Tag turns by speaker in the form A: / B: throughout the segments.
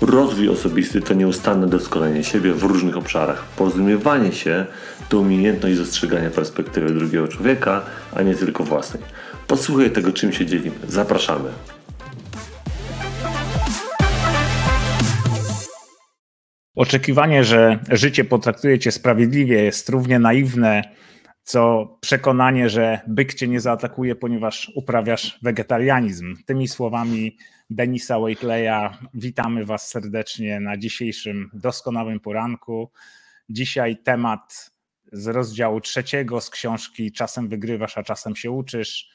A: Rozwój osobisty to nieustanne doskonalenie siebie w różnych obszarach. Porozumiewanie się to umiejętność dostrzegania perspektywy drugiego człowieka, a nie tylko własnej. Posłuchaj tego, czym się dzielimy. Zapraszamy.
B: Oczekiwanie, że życie potraktuje cię sprawiedliwie jest równie naiwne, co przekonanie, że byk cię nie zaatakuje, ponieważ uprawiasz wegetarianizm. Tymi słowami Denisa Waitleya witamy Was serdecznie na dzisiejszym doskonałym poranku. Dzisiaj temat z rozdziału trzeciego z książki Czasem wygrywasz, a czasem się uczysz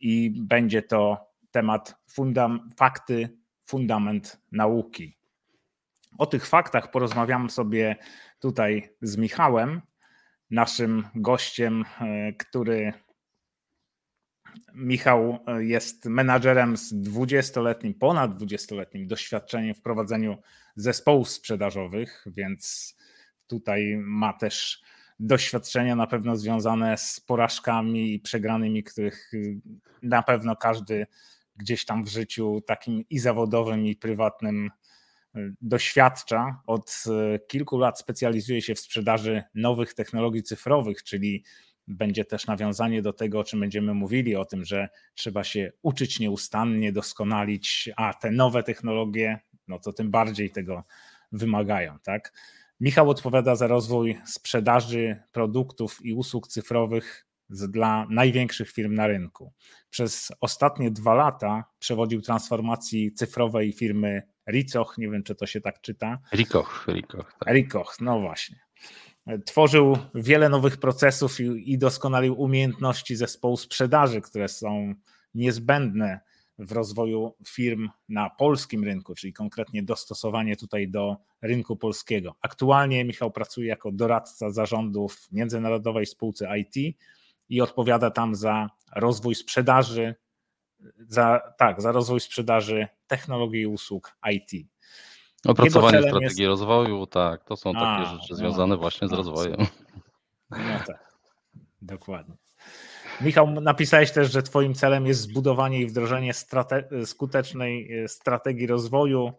B: i będzie to temat fundam, fakty, fundament nauki. O tych faktach porozmawiam sobie tutaj z Michałem, naszym gościem, e, który Michał jest menadżerem z 20-letnim, ponad 20-letnim doświadczeniem w prowadzeniu zespołów sprzedażowych, więc tutaj ma też doświadczenia na pewno związane z porażkami i przegranymi, których na pewno każdy gdzieś tam w życiu takim i zawodowym, i prywatnym doświadcza. Od kilku lat specjalizuje się w sprzedaży nowych technologii cyfrowych, czyli będzie też nawiązanie do tego, o czym będziemy mówili, o tym, że trzeba się uczyć nieustannie, doskonalić, a te nowe technologie, no to tym bardziej tego wymagają, tak? Michał odpowiada za rozwój sprzedaży produktów i usług cyfrowych dla największych firm na rynku. Przez ostatnie dwa lata przewodził transformacji cyfrowej firmy Ricoch, nie wiem czy to się tak czyta.
C: Rikoch, Rikoch.
B: Tak. Rikoch, no właśnie. Tworzył wiele nowych procesów i, i doskonalił umiejętności zespołu sprzedaży, które są niezbędne w rozwoju firm na polskim rynku, czyli konkretnie dostosowanie tutaj do rynku polskiego. Aktualnie Michał pracuje jako doradca zarządów w międzynarodowej spółce IT i odpowiada tam za rozwój sprzedaży, za, tak, za rozwój sprzedaży technologii i usług IT.
C: Opracowanie strategii jest... rozwoju, tak, to są A, takie rzeczy no, związane właśnie z no, rozwojem.
B: No tak, dokładnie. Michał, napisałeś też, że Twoim celem jest zbudowanie i wdrożenie strate skutecznej e, strategii rozwoju,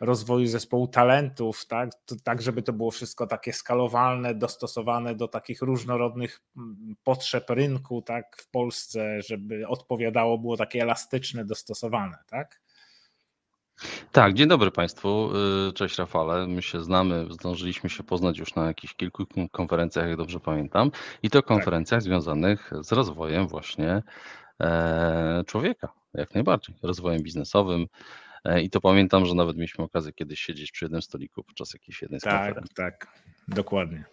B: rozwoju zespołu talentów, tak? tak, żeby to było wszystko takie skalowalne, dostosowane do takich różnorodnych potrzeb rynku, tak, w Polsce, żeby odpowiadało, było takie elastyczne, dostosowane, tak?
C: Tak, dzień dobry Państwu. Y, cześć Rafale. My się znamy, zdążyliśmy się poznać już na jakichś kilku konferencjach, jak dobrze pamiętam. I to tak. konferencjach tak. związanych z rozwojem właśnie e, człowieka, jak najbardziej, rozwojem biznesowym. E, I to pamiętam, że nawet mieliśmy okazję kiedyś siedzieć przy jednym stoliku podczas jakiejś jednej z
B: tak,
C: konferencji.
B: Tak, dokładnie.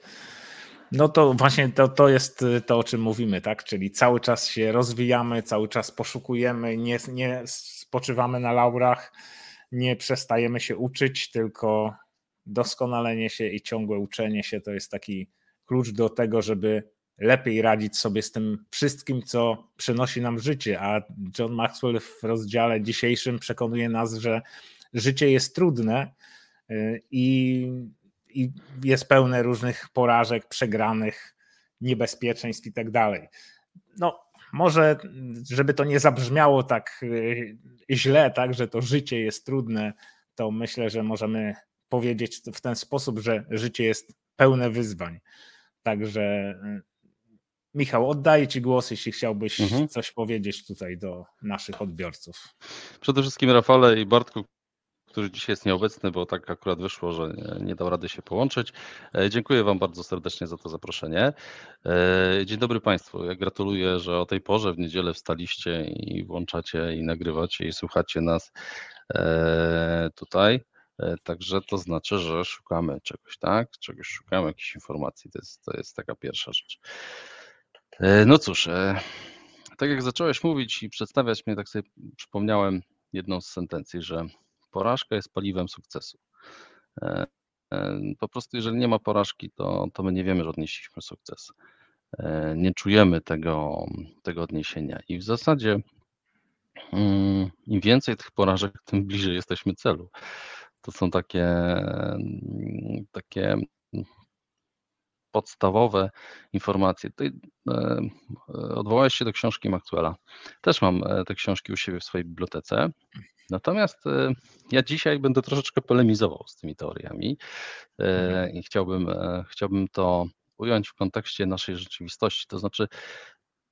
B: No to właśnie to, to jest to, o czym mówimy, tak? Czyli cały czas się rozwijamy, cały czas poszukujemy, nie, nie spoczywamy na laurach nie przestajemy się uczyć, tylko doskonalenie się i ciągłe uczenie się to jest taki klucz do tego, żeby lepiej radzić sobie z tym wszystkim, co przynosi nam życie. A John Maxwell w rozdziale dzisiejszym przekonuje nas, że życie jest trudne y, i, i jest pełne różnych porażek, przegranych, niebezpieczeństw i tak dalej. No, może, żeby to nie zabrzmiało tak y, źle, tak, że to życie jest trudne, to myślę, że możemy powiedzieć w ten sposób, że życie jest pełne wyzwań. Także y, Michał, oddaję Ci głos, jeśli chciałbyś mhm. coś powiedzieć tutaj do naszych odbiorców.
C: Przede wszystkim Rafale i Bartku, który dzisiaj jest nieobecny, bo tak akurat wyszło, że nie dał rady się połączyć. E, dziękuję Wam bardzo serdecznie za to zaproszenie. E, dzień dobry Państwu. Ja gratuluję, że o tej porze w niedzielę wstaliście i włączacie i nagrywacie i słuchacie nas e, tutaj. Także to znaczy, że szukamy czegoś, tak? Czegoś szukamy, jakichś informacji. To jest, to jest taka pierwsza rzecz. No cóż, tak jak zacząłeś mówić i przedstawiać mnie, tak sobie przypomniałem jedną z sentencji, że Porażka jest paliwem sukcesu. E, po prostu jeżeli nie ma porażki, to, to my nie wiemy, że odnieśliśmy sukces. Nie czujemy tego, tego odniesienia. I w zasadzie mm, im więcej tych porażek, tym bliżej jesteśmy celu. To są takie, takie podstawowe informacje. E, odwołałeś się do książki Maxwella. Też mam e, te książki u siebie w swojej bibliotece. Natomiast e, ja dzisiaj będę troszeczkę polemizował z tymi teoriami i chciałbym, chciałbym to ująć w kontekście naszej rzeczywistości. To znaczy,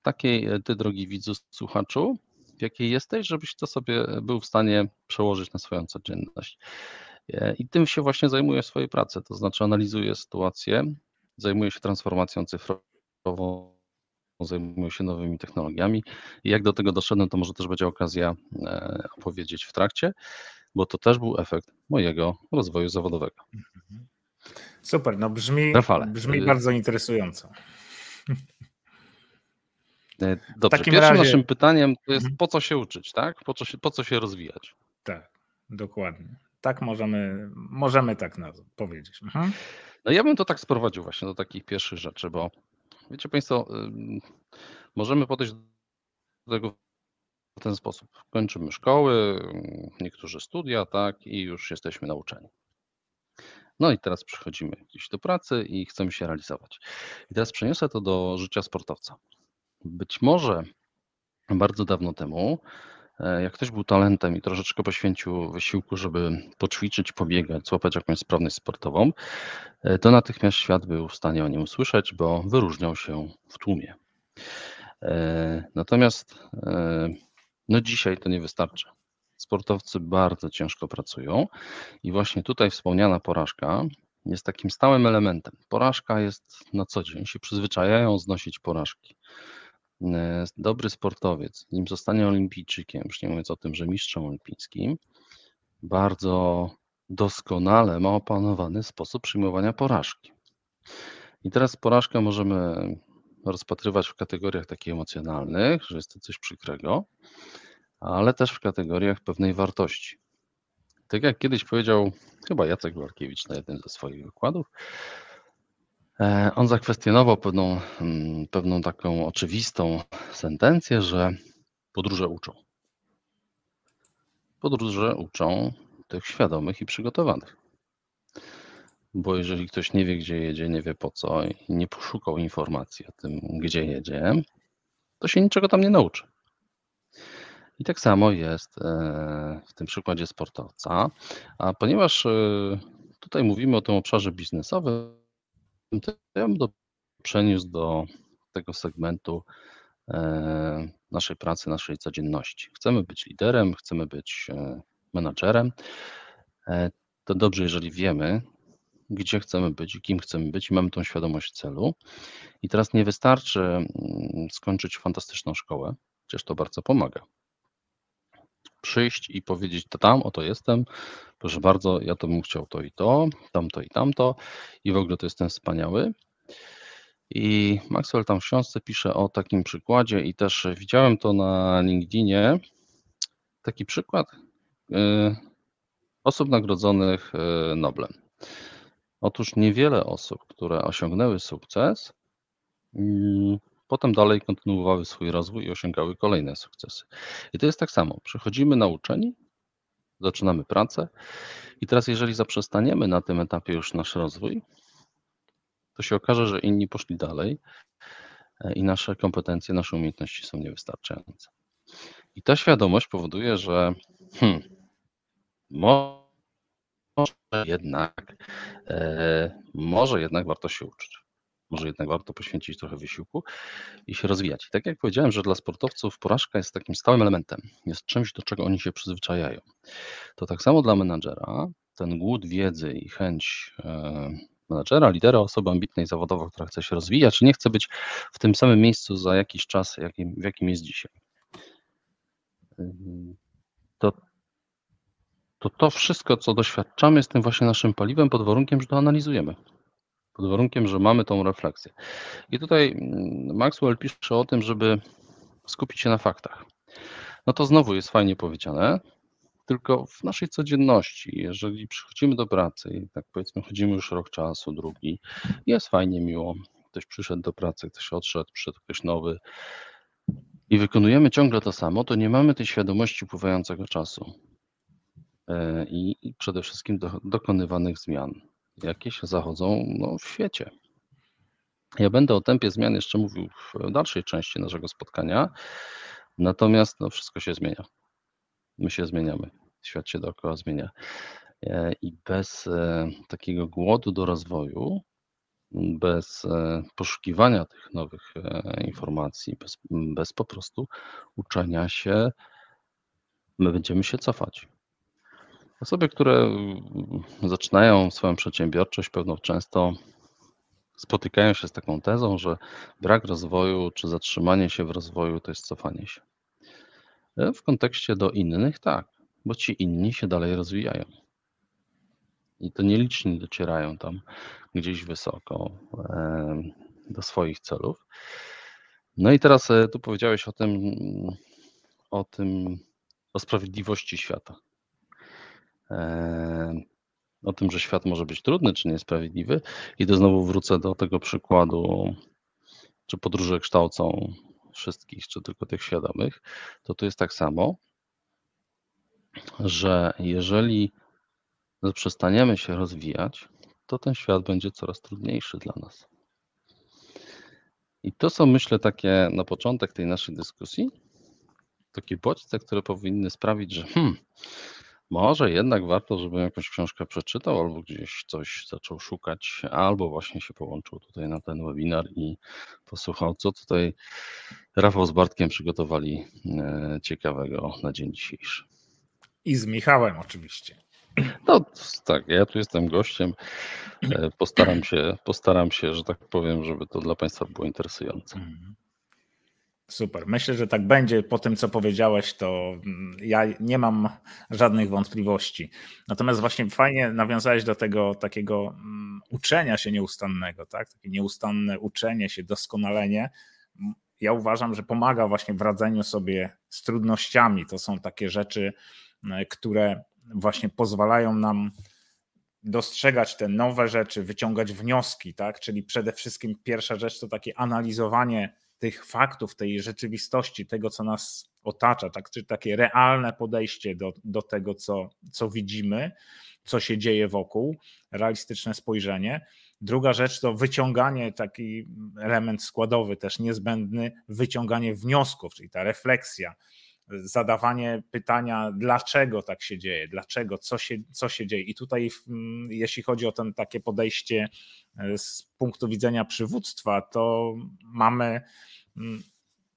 C: takiej ty, drogi widzu, słuchaczu, w jakiej jesteś, żebyś to sobie był w stanie przełożyć na swoją codzienność. I tym się właśnie zajmuję w swojej pracy, to znaczy analizuję sytuację, zajmuję się transformacją cyfrową, zajmuję się nowymi technologiami. I jak do tego doszedłem, to może też będzie okazja e, opowiedzieć w trakcie, bo to też był efekt mojego rozwoju zawodowego.
B: Super, no brzmi, Rafale, brzmi y- bardzo interesująco.
C: E, dobrze, pierwszym razie... naszym pytaniem to jest mhm. po co się uczyć, tak? Po co się, po co się rozwijać?
B: Tak, dokładnie. Tak możemy, możemy tak powiedzieć. Mhm.
C: No ja bym to tak sprowadził właśnie do takich pierwszych rzeczy, bo wiecie Państwo, możemy podejść do tego w ten sposób. Kończymy szkoły, niektórzy studia, tak, i już jesteśmy nauczeni. No i teraz przechodzimy gdzieś do pracy i chcemy się realizować. I teraz przeniosę to do życia sportowca. Być może bardzo dawno temu jak ktoś był talentem i troszeczkę poświęcił wysiłku, żeby poćwiczyć, pobiegać, złapać jakąś sprawność sportową, e, to natychmiast świat był w stanie o nim usłyszeć, bo wyróżniał się w tłumie. E, natomiast no dzisiaj to nie wystarczy. Sportowcy bardzo ciężko pracują i właśnie tutaj wspomniana porażka jest takim stałym elementem. Porażka jest na co dzień, się przyzwyczajają znosić porażki. E, dobry sportowiec, nim zostanie olimpijczykiem, już nie mówiąc o tym, że mistrzem olimpijskim, bardzo doskonale ma opanowany sposób przyjmowania porażki. I teraz porażkę możemy rozpatrywać w kategoriach takich emocjonalnych, że jest to coś przykrego, ale też w kategoriach pewnej wartości. Tak jak kiedyś powiedział chyba Jacek Walkiewicz na jednym ze swoich wykładów, on zakwestionował pewną, mm, pewną taką oczywistą sentencję, że podróże uczą. Podróże uczą tych świadomych i przygotowanych. Bo jeżeli ktoś nie wie, gdzie jedzie, nie wie po co i nie poszukał informacji o tym, gdzie jedzie, to się niczego tam nie nauczy. I tak samo jest e, w tym przykładzie sportowca. A ponieważ e, tutaj mówimy o tym obszarze biznesowym, to ja bym przeniósł do tego segmentu e, naszej pracy, naszej codzienności. Chcemy być liderem, chcemy być e, menadżerem. E, to dobrze, jeżeli wiemy, gdzie chcemy być i kim chcemy być i mamy tą świadomość celu. I teraz nie wystarczy mm, skończyć fantastyczną szkołę, chociaż to bardzo pomaga. Przyjść i powiedzieć, to tam, oto jestem, proszę bardzo, ja to bym chciał to i to, tamto i tamto i w ogóle to jestem wspaniały. I Maxwell tam w książce pisze o takim przykładzie i też widziałem to na LinkedInie. Taki przykład y, osób nagrodzonych y, Noblem. Otóż niewiele osób, które osiągnęły sukces, mm, potem dalej kontynuowały swój rozwój i osiągały kolejne sukcesy. I to jest tak samo. Przychodzimy nauczeni, zaczynamy pracę i teraz jeżeli zaprzestaniemy na tym etapie już nasz rozwój, to się okaże, że inni poszli dalej e, i nasze kompetencje, nasze umiejętności są niewystarczające. I ta świadomość powoduje, że hmm, może jednak, e, może jednak warto się uczyć. Może jednak warto poświęcić trochę wysiłku i się rozwijać. I tak jak powiedziałem, że dla sportowców porażka jest takim stałym elementem, jest czymś, do czego oni się przyzwyczajają. To tak samo dla menadżera ten głód wiedzy i chęć e, menadżera, lidera, osoby ambitnej zawodowo, która chce się rozwijać, nie chce być w tym samym miejscu za jakiś czas, jakim, w jakim jest dzisiaj. To, to to wszystko, co doświadczamy, jest tym właśnie naszym paliwem pod warunkiem, że to analizujemy. Pod warunkiem, że mamy tą refleksję. I tutaj mm, Maxwell pisze o tym, żeby skupić się na faktach. No to znowu jest fajnie powiedziane, Tylko w naszej codzienności, jeżeli przychodzimy do pracy i tak powiedzmy chodzimy już rok czasu, drugi, jest fajnie, miło, ktoś przyszedł do pracy, ktoś odszedł, przyszedł ktoś nowy i wykonujemy ciągle to samo, to nie mamy tej świadomości upływającego czasu e, i, i przede wszystkim do, dokonywanych zmian, jakie się zachodzą no, w świecie. Ja będę o tempie zmian jeszcze mówił w dalszej części naszego spotkania, natomiast no, wszystko się zmienia. My się zmieniamy, świat się dookoła zmienia. E, I bez e, takiego głodu do rozwoju, bez e, poszukiwania tych nowych informacji, bez, bez po prostu uczenia się, my będziemy się cofać. Osoby, które zaczynają swoją przedsiębiorczość, pewno często spotykają się z taką tezą, że brak rozwoju czy zatrzymanie się w rozwoju to jest cofanie się. E, w kontekście do innych tak, bo ci inni się dalej rozwijają. I to nieliczni docierają tam gdzieś wysoko do swoich celów. No i teraz e, tu powiedziałeś o tym, o tym, o sprawiedliwości świata o tym, że świat może być trudny czy niesprawiedliwy. I to znowu wrócę do tego przykładu, czy podróże kształcą wszystkich, czy tylko tych świadomych, to tu jest tak samo, że jeżeli przestaniemy się rozwijać, to ten świat będzie coraz trudniejszy dla nas. I to są, myślę, takie na początek tej naszej dyskusji, takie bodźce, które powinny sprawić, że hmm, może jednak warto, żebym jakąś książkę przeczytał, albo gdzieś coś zaczął szukać, albo właśnie się połączył tutaj na ten webinar i posłuchał, co tutaj Rafał z Bartkiem przygotowali e, ciekawego na dzień dzisiejszy.
B: I z Michałem oczywiście.
C: No tak, ja tu jestem gościem. E, postaram się, postaram się, że tak powiem, żeby to dla Państwa było interesujące.
B: Super. Myślę, że tak będzie. Po tym, co powiedziałeś, to mm, ja nie mam żadnych wątpliwości. Natomiast właśnie fajnie nawiązałeś do tego takiego mm, uczenia się nieustannego, tak? Takie nieustanne uczenie się, doskonalenie. Ja uważam, że pomaga właśnie w radzeniu sobie z trudnościami. To są takie rzeczy, mm, które właśnie pozwalają nam dostrzegać te nowe rzeczy, wyciągać wnioski, tak? Czyli przede wszystkim pierwsza rzecz to takie analizowanie tych faktów, tej rzeczywistości, tego, co nas otacza, tak, czy takie realne podejście do, do tego, co, co widzimy, co się dzieje wokół, realistyczne spojrzenie. Druga rzecz to wyciąganie, taki element składowy też niezbędny, wyciąganie wniosków, czyli ta refleksja, zadawanie pytania, dlaczego tak się dzieje, dlaczego, co się, co się dzieje. I tutaj, mm, jeśli chodzi o ten takie podejście e, z punktu widzenia przywództwa, to mamy mm,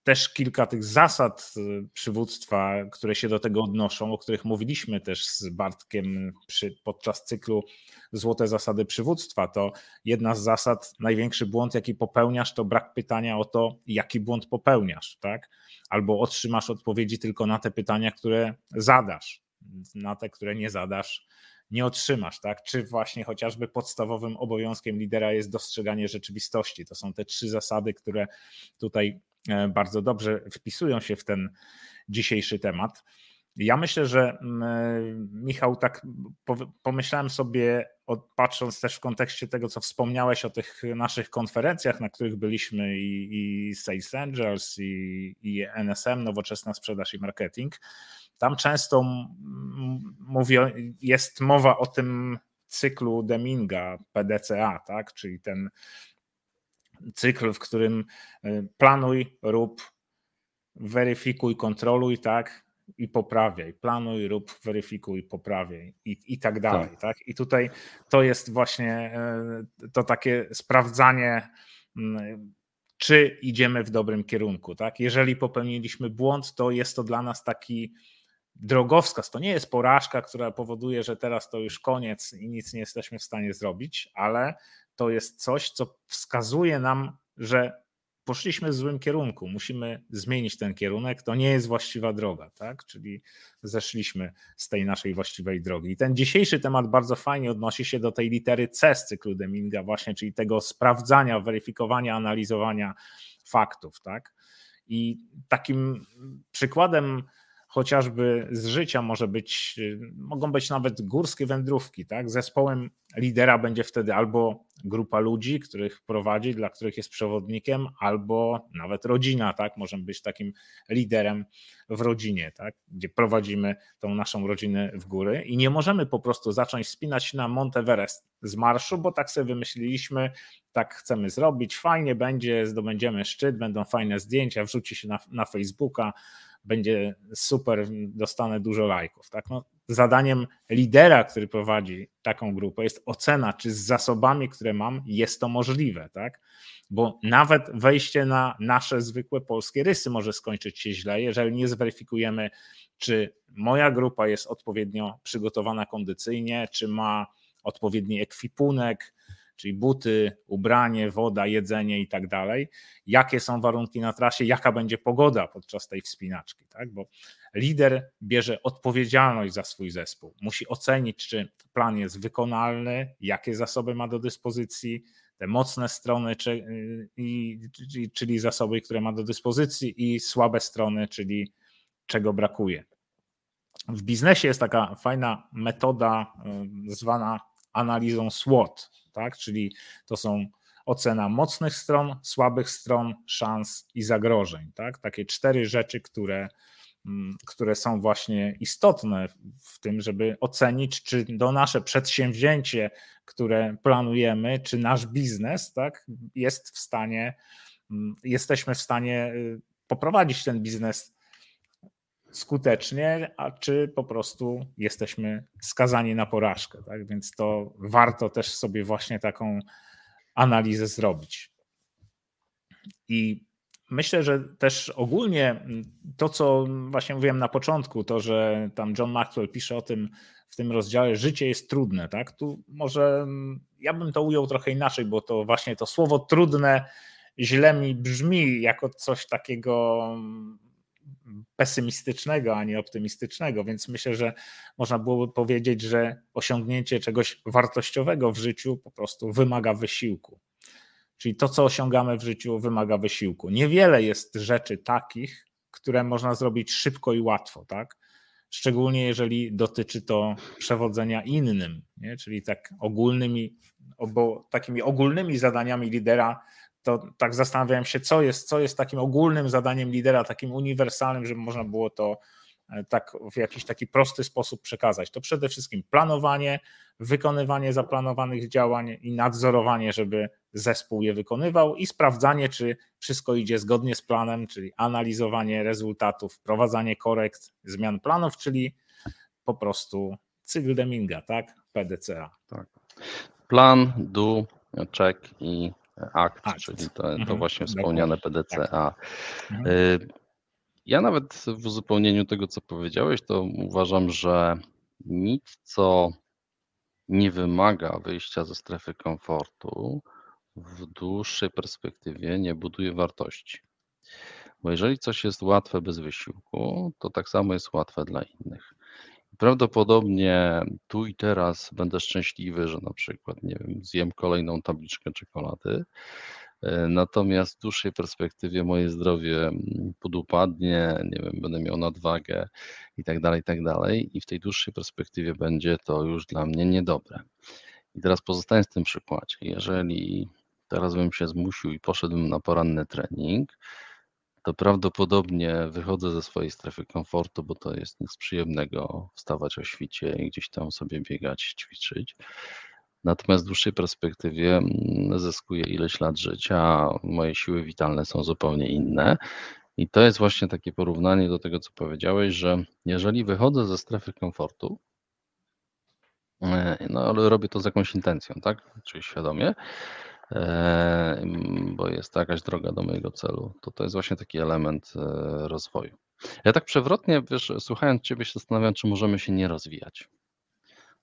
B: też kilka tych zasad e, przywództwa, które się do tego odnoszą, o których mówiliśmy też z Bartkiem przy, podczas cyklu Złote zasady przywództwa. To jedna z zasad, największy błąd, jaki popełniasz, to brak pytania o to, jaki błąd popełniasz, tak? Albo otrzymasz odpowiedzi tylko na te pytania, które zadasz. Na te, które nie zadasz, nie otrzymasz, tak? Czy właśnie chociażby podstawowym obowiązkiem lidera jest dostrzeganie rzeczywistości. To są te trzy zasady, które tutaj E, bardzo dobrze wpisują się w ten dzisiejszy temat. Ja myślę, że mm, e, Michał, tak pomyślałem sobie, patrząc też w kontekście tego, co wspomniałeś o tych naszych konferencjach, na których byliśmy i, i Sales Angels, i, i NSM, Nowoczesna Sprzedaż i Marketing, tam często mówi, jest mowa o tym cyklu Deminga, PDCA, tak? czyli ten cykl, w którym y, planuj, rób, weryfikuj, kontroluj, tak? I poprawiaj. Planuj, rób, weryfikuj, poprawiaj i, i tak dalej. Tak. tak. I tutaj to jest właśnie y, to takie sprawdzanie, mm, czy idziemy w dobrym kierunku. Tak? Jeżeli popełniliśmy błąd, to jest to dla nas taki drogowskaz. To nie jest porażka, która powoduje, że teraz to już koniec i nic nie jesteśmy w stanie zrobić, ale to jest coś, co wskazuje nam, że poszliśmy w złym kierunku, musimy zmienić ten kierunek, to nie jest właściwa droga, tak? Czyli zeszliśmy z tej naszej właściwej drogi. I ten dzisiejszy temat bardzo fajnie odnosi się do tej litery C z cyklu Deminga, właśnie, czyli tego sprawdzania, weryfikowania, analizowania faktów, tak? I takim przykładem chociażby z życia może być, mogą być nawet górskie wędrówki, tak? Zespołem lidera będzie wtedy albo grupa ludzi, których prowadzi, dla których jest przewodnikiem, albo nawet rodzina, tak? Możemy być takim liderem w rodzinie, tak? Gdzie prowadzimy tą naszą rodzinę w góry i nie możemy po prostu zacząć spinać na Monteverest z marszu, bo tak sobie wymyśliliśmy, tak chcemy zrobić, fajnie będzie, zdobędziemy szczyt, będą fajne zdjęcia, wrzuci się na, na Facebooka, będzie super, dostanę dużo lajków. Tak? No, zadaniem lidera, który prowadzi taką grupę, jest ocena, czy z zasobami, które mam, jest to możliwe. Tak? Bo nawet wejście na nasze zwykłe polskie rysy może skończyć się źle, jeżeli nie zweryfikujemy, czy moja grupa jest odpowiednio przygotowana kondycyjnie, czy ma odpowiedni ekwipunek, czyli buty, ubranie, woda, jedzenie i tak dalej. Jakie są warunki na trasie, jaka będzie pogoda podczas tej wspinaczki, tak? Bo lider bierze odpowiedzialność za swój zespół. Musi ocenić, czy plan jest wykonalny, jakie zasoby ma do dyspozycji, te mocne strony, czyli zasoby, które ma do dyspozycji, i słabe strony, czyli czego brakuje. W biznesie jest taka fajna metoda y, zwana analizą SWOT, tak? czyli to są ocena mocnych stron, słabych stron, szans i zagrożeń. Tak? Takie cztery rzeczy, które, mm, które są właśnie istotne w tym, żeby ocenić, czy to nasze przedsięwzięcie, które planujemy, czy nasz biznes tak, jest w stanie, mm, jesteśmy w stanie y, poprowadzić ten biznes skutecznie, a czy po prostu jesteśmy skazani na porażkę. Tak? Więc to warto też sobie właśnie taką analizę zrobić. I myślę, że też ogólnie to, co właśnie mówiłem na początku, to, że tam John Maxwell pisze o tym w tym rozdziale, życie jest trudne, tak? Tu może ja bym to ujął trochę inaczej, bo to właśnie to słowo trudne źle mi brzmi jako coś takiego pesymistycznego, a nie optymistycznego, więc myślę, że można byłoby powiedzieć, że osiągnięcie czegoś wartościowego w życiu po prostu wymaga wysiłku. Czyli to, co osiągamy w życiu, wymaga wysiłku. Niewiele jest rzeczy takich, które można zrobić szybko i łatwo, tak? Szczególnie jeżeli dotyczy to przewodzenia innym, nie? czyli tak ogólnymi, bo takimi ogólnymi zadaniami lidera to tak zastanawiałem się, co jest, co jest takim ogólnym zadaniem lidera, takim uniwersalnym, żeby można było to e, tak w jakiś taki prosty sposób przekazać. To przede wszystkim planowanie, wykonywanie zaplanowanych działań i nadzorowanie, żeby zespół je wykonywał i sprawdzanie, czy wszystko idzie zgodnie z planem, czyli analizowanie rezultatów, wprowadzanie korekt, zmian planów, czyli po prostu cykl Deminga, tak? PDCA. Tak.
C: Plan, do, check i akt, akt. czyli to, to mhm. właśnie wspomniane PDCA. Tak. Mhm. Ja nawet w uzupełnieniu tego, co powiedziałeś, to uważam, że nic, co nie wymaga wyjścia ze strefy komfortu, w dłuższej perspektywie nie buduje wartości. Bo jeżeli coś jest łatwe bez wysiłku, to tak samo jest łatwe dla innych. Prawdopodobnie tu i teraz będę szczęśliwy, że na przykład, nie wiem, zjem kolejną tabliczkę czekolady. E, natomiast w dłuższej perspektywie moje zdrowie mm, podupadnie, nie wiem, będę miał nadwagę i tak dalej, i tak dalej. I w tej dłuższej perspektywie będzie to już dla mnie niedobre. I teraz pozostając w tym przykładzie, jeżeli teraz bym się zmusił i poszedłbym na poranny trening, to prawdopodobnie wychodzę ze swojej strefy komfortu, bo to jest nic przyjemnego wstawać o świcie i gdzieś tam sobie biegać, ćwiczyć. Natomiast w dłuższej perspektywie mm, zyskuję ileś lat życia, moje siły witalne są zupełnie inne. I to jest właśnie takie porównanie do tego, co powiedziałeś, że jeżeli wychodzę ze strefy komfortu, e, no ale robię to z jakąś intencją, tak? Czyli świadomie, bo jest to jakaś droga do mojego celu. To to jest właśnie taki element e, rozwoju. Ja tak przewrotnie, wiesz, słuchając Ciebie się zastanawiam, czy możemy się nie rozwijać.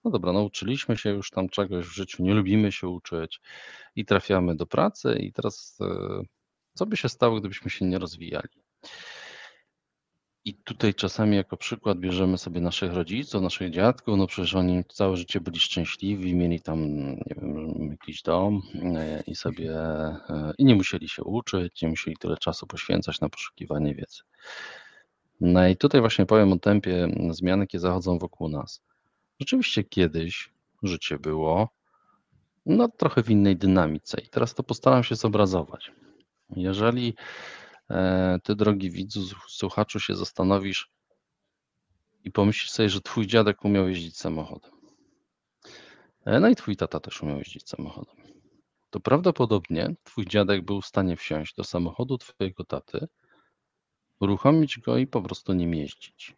C: No dobra, nauczyliśmy się już tam czegoś w życiu, nie lubimy się uczyć i trafiamy do pracy i teraz e, co by się stało, gdybyśmy się nie rozwijali? I tutaj czasami jako przykład bierzemy sobie naszych rodziców, naszych dziadków, no przecież oni całe życie byli szczęśliwi, mieli tam, nie wiem, jakiś dom e, i sobie, e, i nie musieli się uczyć, nie musieli tyle czasu poświęcać na poszukiwanie wiedzy. No i tutaj właśnie powiem o tempie zmian, jakie zachodzą wokół nas. Rzeczywiście kiedyś życie było no, trochę w innej dynamice i teraz to postaram się zobrazować. Jeżeli ty, drogi widzu, słuchaczu, się zastanowisz i pomyślisz sobie, że twój dziadek umiał jeździć samochodem, e, no i twój tata też umiał jeździć samochodem, to prawdopodobnie twój dziadek był w stanie wsiąść do samochodu twojego taty, uruchomić go i po prostu nim jeździć.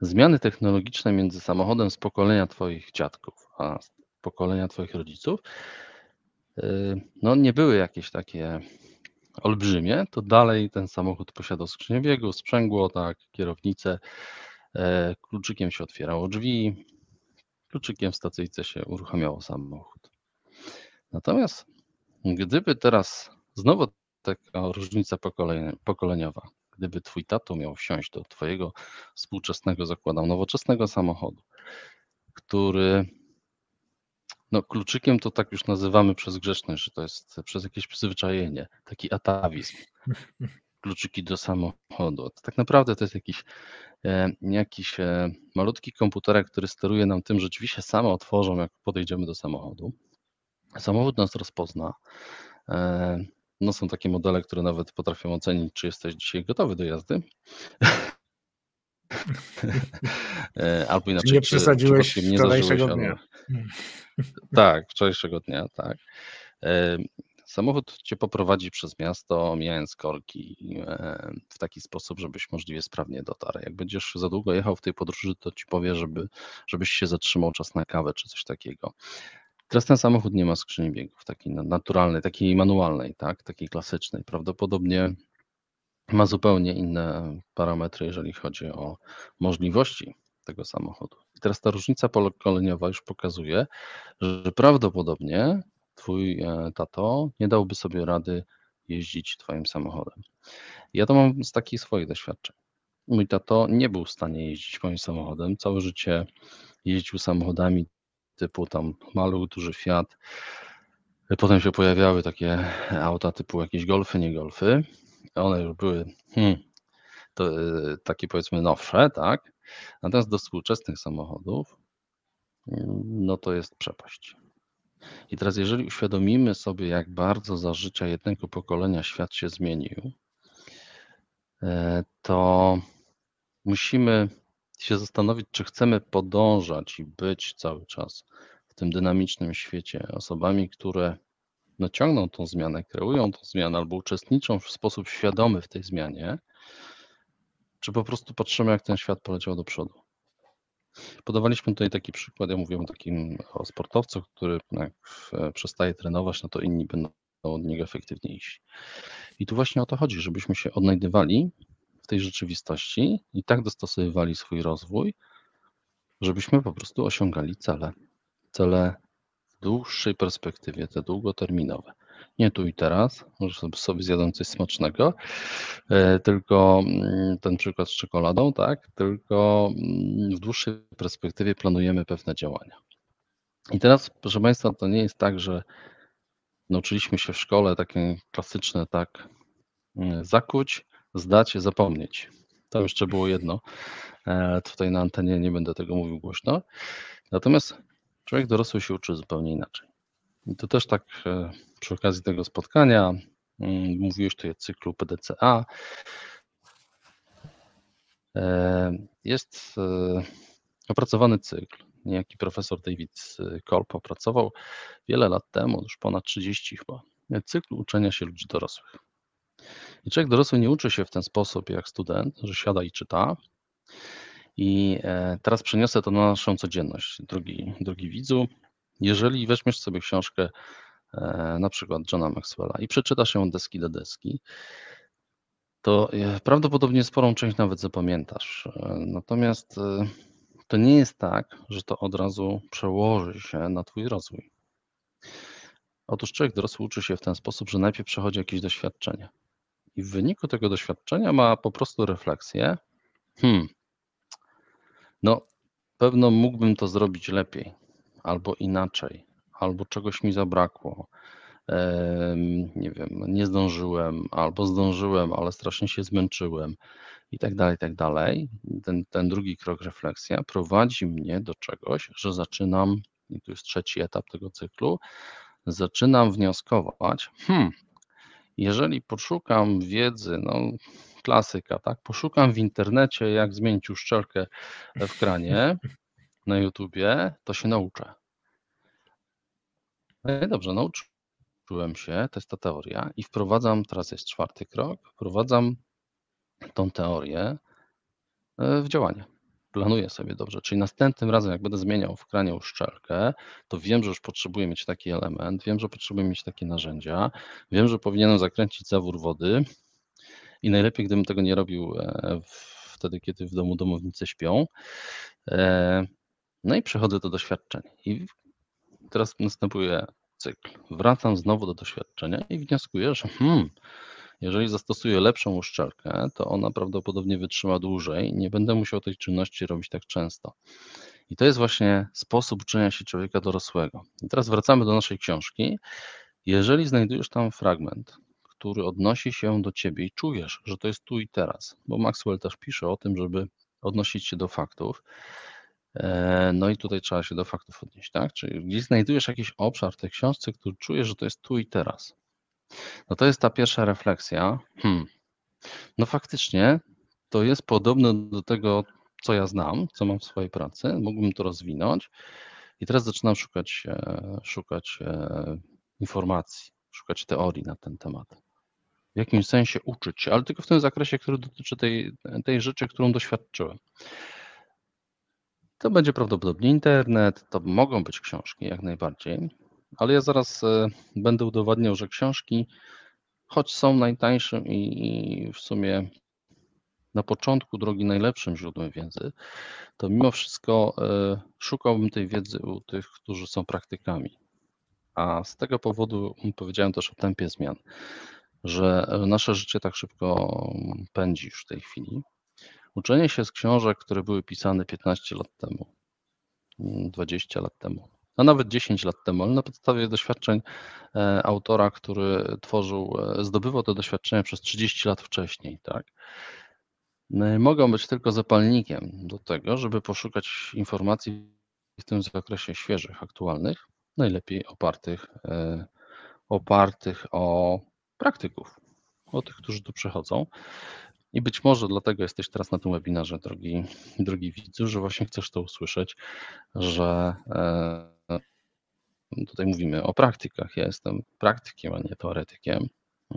C: Zmiany technologiczne między samochodem z pokolenia Twoich dziadków a z pokolenia Twoich rodziców y, no nie były jakieś takie olbrzymie, to dalej ten samochód posiadał skrzynię biegu, sprzęgło, tak, kierownicę, e, kluczykiem się otwierało drzwi, kluczykiem w stacyjce się uruchamiało samochód. Natomiast gdyby teraz znowu taka różnica pokoleniowa, gdyby twój tato miał wsiąść do twojego współczesnego, zakładam, nowoczesnego samochodu, który no kluczykiem to tak już nazywamy przez grzeczność, że to jest przez jakieś przyzwyczajenie, taki atawizm. Kluczyki do samochodu. Tak naprawdę to jest jakiś, e, jakiś e, malutki komputerek, który steruje nam tym, że drzwi się same otworzą, jak podejdziemy do samochodu. Samochód nas rozpozna. E, no są takie modele, które nawet potrafią ocenić, czy jesteś dzisiaj gotowy do jazdy. E, albo inaczej.
B: nie przesadziłeś nie wczorajszego dnia.
C: Tak, wczorajszego dnia, tak. E, samochód cię poprowadzi przez miasto, omijając korki e, w taki sposób, żebyś możliwie sprawnie dotarł. Jak będziesz za długo jechał w tej podróży, to ci powie, żeby, żebyś się zatrzymał czas na kawę czy coś takiego. Teraz ten samochód nie ma skrzyni biegów, takiej naturalnej, takiej manualnej, tak, takiej klasycznej. Prawdopodobnie ma zupełnie inne parametry, jeżeli chodzi o możliwości tego samochodu. I teraz ta różnica pokoleniowa już pokazuje, że prawdopodobnie twój e, tato nie dałby sobie rady jeździć twoim samochodem. Ja to mam z takich swoich doświadczeń. Mój tato nie był w stanie jeździć moim samochodem. Całe życie jeździł samochodami typu tam maluch, duży Fiat. Potem się pojawiały takie auta typu jakieś golfy, nie golfy. One już były hmm, to, e, takie powiedzmy nowsze, tak? Natomiast do współczesnych samochodów, no to jest przepaść. I teraz, jeżeli uświadomimy sobie, jak bardzo za życia jednego pokolenia świat się zmienił, e, to musimy się zastanowić, czy chcemy podążać i być cały czas w tym dynamicznym świecie osobami, które no, ciągną tą zmianę, kreują tą zmianę albo uczestniczą w sposób świadomy w tej zmianie, czy po prostu patrzymy, jak ten świat poleciał do przodu. Podawaliśmy tutaj taki przykład, ja mówiłem o takim o sportowcu, który jak przestaje trenować, no to inni będą od niego efektywniejsi. I tu właśnie o to chodzi, żebyśmy się odnajdywali w tej rzeczywistości i tak dostosowywali swój rozwój, żebyśmy po prostu osiągali cele. Cele dłuższej perspektywie, te długoterminowe. Nie tu i teraz, może sobie zjadę coś smacznego, e, tylko mm, ten przykład z czekoladą, tak, tylko mm, w dłuższej perspektywie planujemy pewne działania. I teraz, proszę Państwa, to nie jest tak, że nauczyliśmy się w szkole takie klasyczne, tak, mm, zakuć, zdać, zapomnieć. To jeszcze było jedno. E, tutaj na antenie nie będę tego mówił głośno. Natomiast człowiek dorosły się uczy zupełnie inaczej. I to też tak e, przy okazji tego spotkania, mm, mówiłeś tutaj o cyklu PDCA. E, jest e, opracowany cykl. Niejaki profesor David Kolb opracował wiele lat temu, już ponad 30 chyba, cykl uczenia się ludzi dorosłych. I człowiek dorosły nie uczy się w ten sposób jak student, że siada i czyta. I teraz przeniosę to na naszą codzienność, drogi, drogi widzu. Jeżeli weźmiesz sobie książkę e, na przykład Johna Maxwella i przeczytasz ją deski do deski, to e, prawdopodobnie sporą część nawet zapamiętasz. E, natomiast to nie jest tak, że to od razu przełoży się na Twój rozwój. Otóż człowiek dorosły uczy się w ten sposób, że najpierw przechodzi jakieś doświadczenie. I w wyniku tego doświadczenia ma po prostu refleksję. Hmm, no, pewno mógłbym to zrobić lepiej albo inaczej, albo czegoś mi zabrakło, nie wiem, nie zdążyłem, albo zdążyłem, ale strasznie się zmęczyłem i tak dalej, i tak dalej. Ten, ten drugi krok, refleksja, prowadzi mnie do czegoś, że zaczynam, i tu jest trzeci etap tego cyklu, zaczynam wnioskować, hmm, jeżeli poszukam wiedzy, no klasyka, tak, poszukam w internecie, jak zmienić uszczelkę w kranie na YouTubie, to się nauczę. No dobrze, nauczyłem się, to jest ta teoria i wprowadzam, teraz jest czwarty krok, wprowadzam tą teorię e, w działanie. Planuję sobie dobrze, czyli następnym razem, jak będę zmieniał w kranie uszczelkę, to wiem, że już potrzebuję mieć taki element, wiem, że potrzebuję mieć takie narzędzia, wiem, że powinienem zakręcić zawór wody i najlepiej, gdybym tego nie robił e, wtedy, kiedy w domu domownicy śpią. E, no i przechodzę do doświadczenia. I teraz następuje cykl. Wracam znowu do doświadczenia i wnioskuję, że hmm, jeżeli zastosuję lepszą uszczelkę, to ona prawdopodobnie wytrzyma dłużej. Nie będę musiał tej czynności robić tak często. I to jest właśnie sposób uczenia się człowieka dorosłego. I teraz wracamy do naszej książki. Jeżeli znajdujesz tam fragment, który odnosi się do ciebie i czujesz, że to jest tu i teraz, bo Maxwell też pisze o tym, żeby odnosić się do faktów. E, no i tutaj trzeba się do faktów odnieść, tak? Czyli gdzieś znajdujesz jakiś obszar w tej książce, który czujesz, że to jest tu i teraz. No to jest ta pierwsza refleksja. Hmm. No faktycznie to jest podobne do tego, co ja znam, co mam w swojej pracy. Mógłbym to rozwinąć. I teraz zaczynam szukać, e, szukać e, informacji, szukać teorii na ten temat. W jakimś sensie uczyć się, ale tylko w tym zakresie, który dotyczy tej, tej rzeczy, którą doświadczyłem. To będzie prawdopodobnie internet, to mogą być książki jak najbardziej, ale ja zaraz e, będę udowadniał, że książki, choć są najtańszym i w sumie na początku drogi najlepszym źródłem wiedzy, to mimo wszystko e, szukałbym tej wiedzy u tych, którzy są praktykami. A z tego powodu powiedziałem też o tempie zmian, że nasze życie tak szybko pędzi już w tej chwili. Uczenie się z książek, które były pisane 15 lat temu, 20 lat temu, a nawet 10 lat temu, ale na podstawie doświadczeń e, autora, który tworzył, e, zdobywał te doświadczenia przez 30 lat wcześniej, tak? No mogą być tylko zapalnikiem do tego, żeby poszukać informacji w tym zakresie świeżych, aktualnych, najlepiej opartych, e, opartych o praktyków, o tych, którzy tu przychodzą. I być może dlatego jesteś teraz na tym webinarze, drogi, drogi widzu, że właśnie chcesz to usłyszeć, że Tutaj mówimy o praktykach. Ja jestem praktykiem, a nie teoretykiem.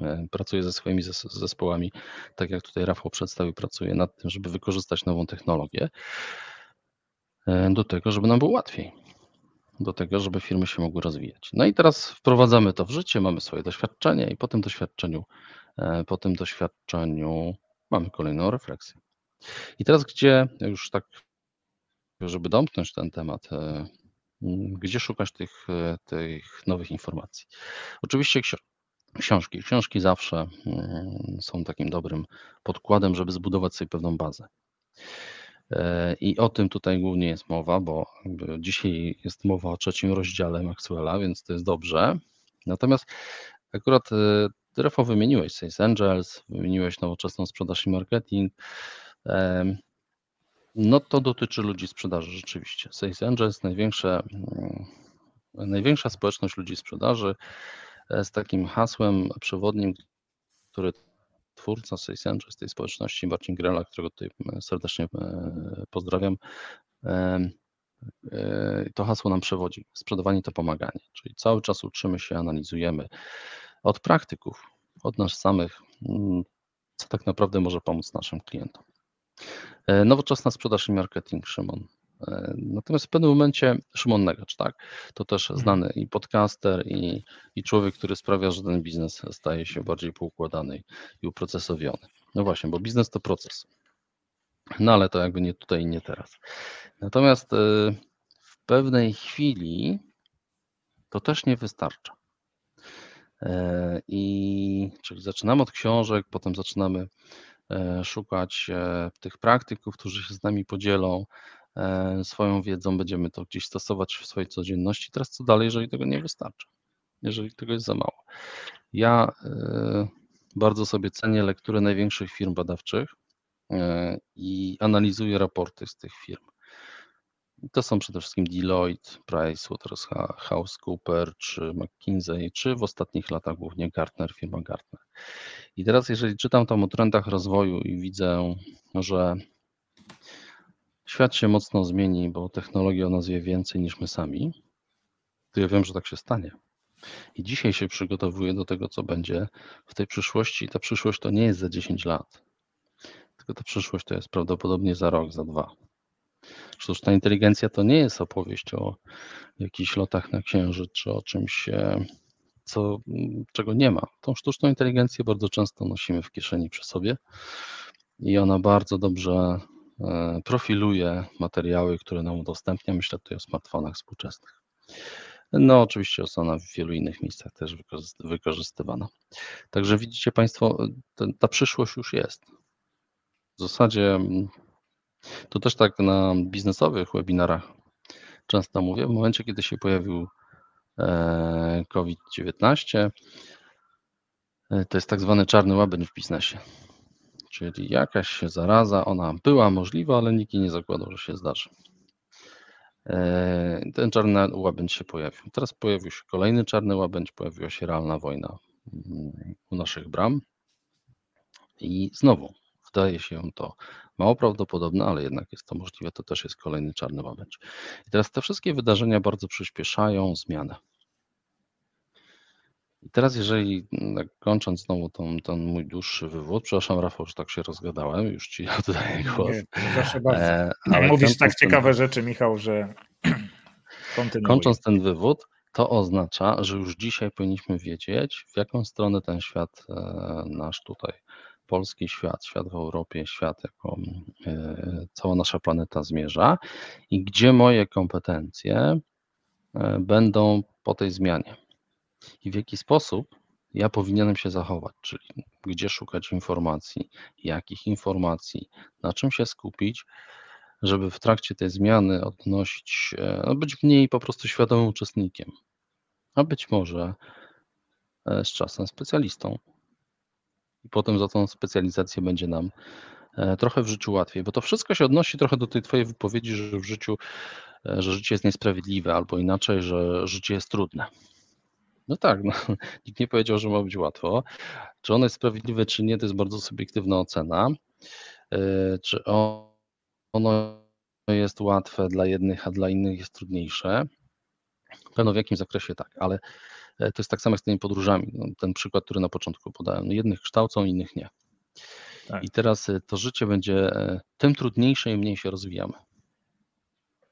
C: E, pracuję ze swoimi zespołami, tak jak tutaj Rafał przedstawił, pracuję nad tym, żeby wykorzystać nową technologię e, do tego, żeby nam było łatwiej, do tego, żeby firmy się mogły rozwijać. No i teraz wprowadzamy to w życie, mamy swoje doświadczenie i po tym doświadczeniu, e, po tym doświadczeniu mamy kolejną refleksję. I teraz, gdzie już tak, żeby domknąć ten temat, gdzie szukać tych, e, tych nowych informacji. Oczywiście książki. Książki zawsze mm, są takim dobrym podkładem, żeby zbudować sobie pewną bazę. E, I o tym tutaj głównie jest mowa, bo dzisiaj jest mowa o trzecim rozdziale Maxwella, więc to jest dobrze. Natomiast akurat e, Rafał wymieniłeś Sales Angels, wymieniłeś nowoczesną sprzedaż i marketing. No to dotyczy ludzi sprzedaży rzeczywiście. Sales Angels, największe, mm, największa społeczność ludzi sprzedaży e, z takim hasłem przewodnim, który twórca Sales Angels tej społeczności, Marcin Grela, którego tutaj e, serdecznie e, pozdrawiam, to hasło nam przewodzi. Sprzedawanie to pomaganie, czyli cały czas uczymy się, analizujemy od praktyków, od nas samych, mm, co tak naprawdę może pomóc naszym klientom. E, nowoczesna sprzedaż i marketing, Szymon. E, natomiast w pewnym momencie Szymon Negacz, tak? To też mhm. znany i podcaster, i, i człowiek, który sprawia, że ten biznes staje się bardziej poukładany i uprocesowiony. No właśnie, bo biznes to proces. No ale to jakby nie tutaj i nie teraz. Natomiast e, w pewnej chwili to też nie wystarcza. I czyli zaczynamy od książek, potem zaczynamy E, szukać e, tych praktyków, którzy się z nami podzielą e, swoją wiedzą, będziemy to gdzieś stosować w swojej codzienności. Teraz co dalej, jeżeli tego nie wystarczy? jeżeli tego jest za mało. Ja e, bardzo sobie cenię lekturę największych firm badawczych e, i analizuję raporty z tych firm. To są przede wszystkim Deloitte, PricewaterhouseCoopers, czy McKinsey, czy w ostatnich latach głównie Gartner, firma Gartner. I teraz, jeżeli czytam tam o trendach rozwoju i widzę, że świat się mocno zmieni, bo technologia o nas wie więcej niż my sami, to ja wiem, że tak się stanie. I dzisiaj się przygotowuję do tego, co będzie w tej przyszłości. Ta przyszłość to nie jest za 10 lat, tylko ta przyszłość to jest prawdopodobnie za rok, za dwa. Sztuczna inteligencja to nie jest opowieść o jakichś lotach na księżyc czy o czymś, e, co, czego nie ma. Tą sztuczną inteligencję bardzo często nosimy w kieszeni przy sobie i ona bardzo dobrze profiluje materiały, które nam udostępnia. Myślę tutaj o smartfonach współczesnych. No, oczywiście ona w wielu innych miejscach też wykorzystywana. Także widzicie Państwo, ta przyszłość już jest. W zasadzie to też tak na biznesowych webinarach często mówię. W momencie, kiedy się pojawił e, COVID-19, e, to jest tak zwany czarny łabędź w biznesie. Czyli jakaś zaraza, ona była możliwa, ale nikt nie zakładał, że się zdarzy. E, ten czarny łabędź się pojawił. Teraz pojawił się kolejny czarny łabędź, pojawiła się realna wojna mm, u naszych bram. I znowu wydaje się to mało prawdopodobne, ale jednak jest to możliwe. To też jest kolejny czarny łabędź. I teraz te wszystkie wydarzenia bardzo przyspieszają zmianę. I teraz, jeżeli tak kończąc znowu ten, ten mój dłuższy wywód, przepraszam Rafał, że tak się rozgadałem, już Ci oddaję głos. Nie,
B: proszę bardzo. E, ale Mówisz tak ciekawe ten, rzeczy, Michał, że
C: kontynuuj. Kończąc ten wywód, to oznacza, że już dzisiaj powinniśmy wiedzieć, w jaką stronę ten świat e, nasz tutaj, polski świat, świat w Europie, świat jako e, cała nasza planeta zmierza i gdzie moje kompetencje e, będą po tej zmianie i w jaki sposób ja powinienem się zachować, czyli gdzie szukać informacji, jakich informacji, na czym się skupić, żeby w trakcie tej zmiany odnosić, no być mniej po prostu świadomym uczestnikiem, a być może e, z czasem specjalistą. I potem za tą specjalizację będzie nam e, trochę w życiu łatwiej, bo to wszystko się odnosi trochę do tej Twojej wypowiedzi, że w życiu, e, że życie jest niesprawiedliwe, albo inaczej, że życie jest trudne. No tak, no, nikt nie powiedział, że ma być łatwo. Czy ono jest sprawiedliwe, czy nie, to jest bardzo subiektywna ocena. E, czy ono jest łatwe dla jednych, a dla innych jest trudniejsze? Pewno w jakim zakresie tak, ale e, to jest tak samo jak z tymi podróżami. No, ten przykład, który na początku podałem. No, jednych kształcą, innych nie. Tak. I teraz e, to życie będzie tym trudniejsze, im mniej się rozwijamy.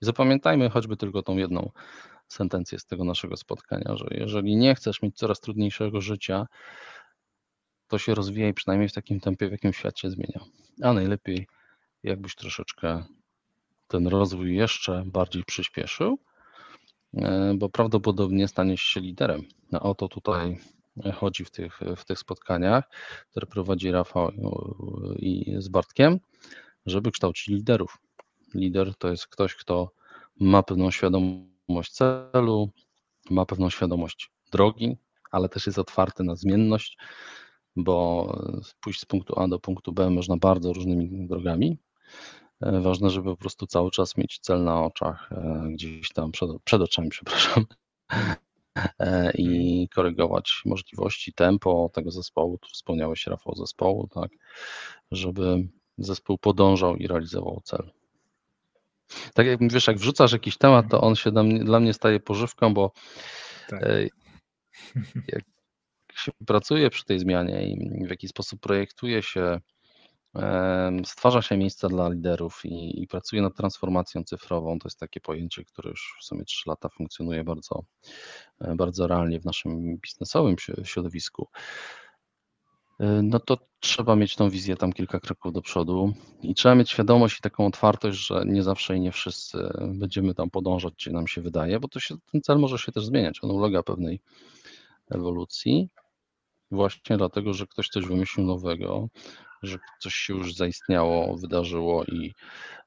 C: Zapamiętajmy choćby tylko tą jedną sentencję z tego naszego spotkania, że jeżeli nie chcesz mieć coraz trudniejszego życia, to się rozwijaj przynajmniej w takim tempie, w jakim świat się zmienia. A najlepiej, jakbyś troszeczkę ten rozwój jeszcze bardziej przyspieszył, e, bo prawdopodobnie staniesz się liderem. No o to tutaj chodzi w tych, w tych spotkaniach, które prowadzi Rafał i z Bartkiem, żeby kształcić liderów. Lider to jest ktoś, kto ma pewną świadomość, świadomość celu, ma pewną świadomość drogi, ale też jest otwarty na zmienność, bo pójść z punktu A do punktu B można bardzo różnymi drogami. E, ważne, żeby po prostu cały czas mieć cel na oczach, e, gdzieś tam przed, przed oczami, przepraszam, e, i korygować możliwości, tempo tego zespołu. Tu wspomniałeś, Rafał, zespołu, tak, żeby zespół podążał i realizował cel. Tak jak wiesz, jak wrzucasz jakiś temat, to on się dla mnie, dla mnie staje pożywką, bo tak. E, jak się pracuje przy tej zmianie i w jaki sposób projektuje się, stwarza się miejsca dla liderów i, i pracuje nad transformacją cyfrową, to jest takie pojęcie, które już w sumie 3 lata funkcjonuje bardzo, e, bardzo realnie w naszym biznesowym środowisku. E, no to trzeba mieć tą wizję tam kilka kroków do przodu i trzeba mieć świadomość i taką otwartość, że nie zawsze i nie wszyscy będziemy tam podążać, gdzie nam się wydaje, bo to się, ten cel może się też zmieniać, on ulega pewnej ewolucji właśnie dlatego, że ktoś coś wymyślił nowego, że coś się już zaistniało, wydarzyło i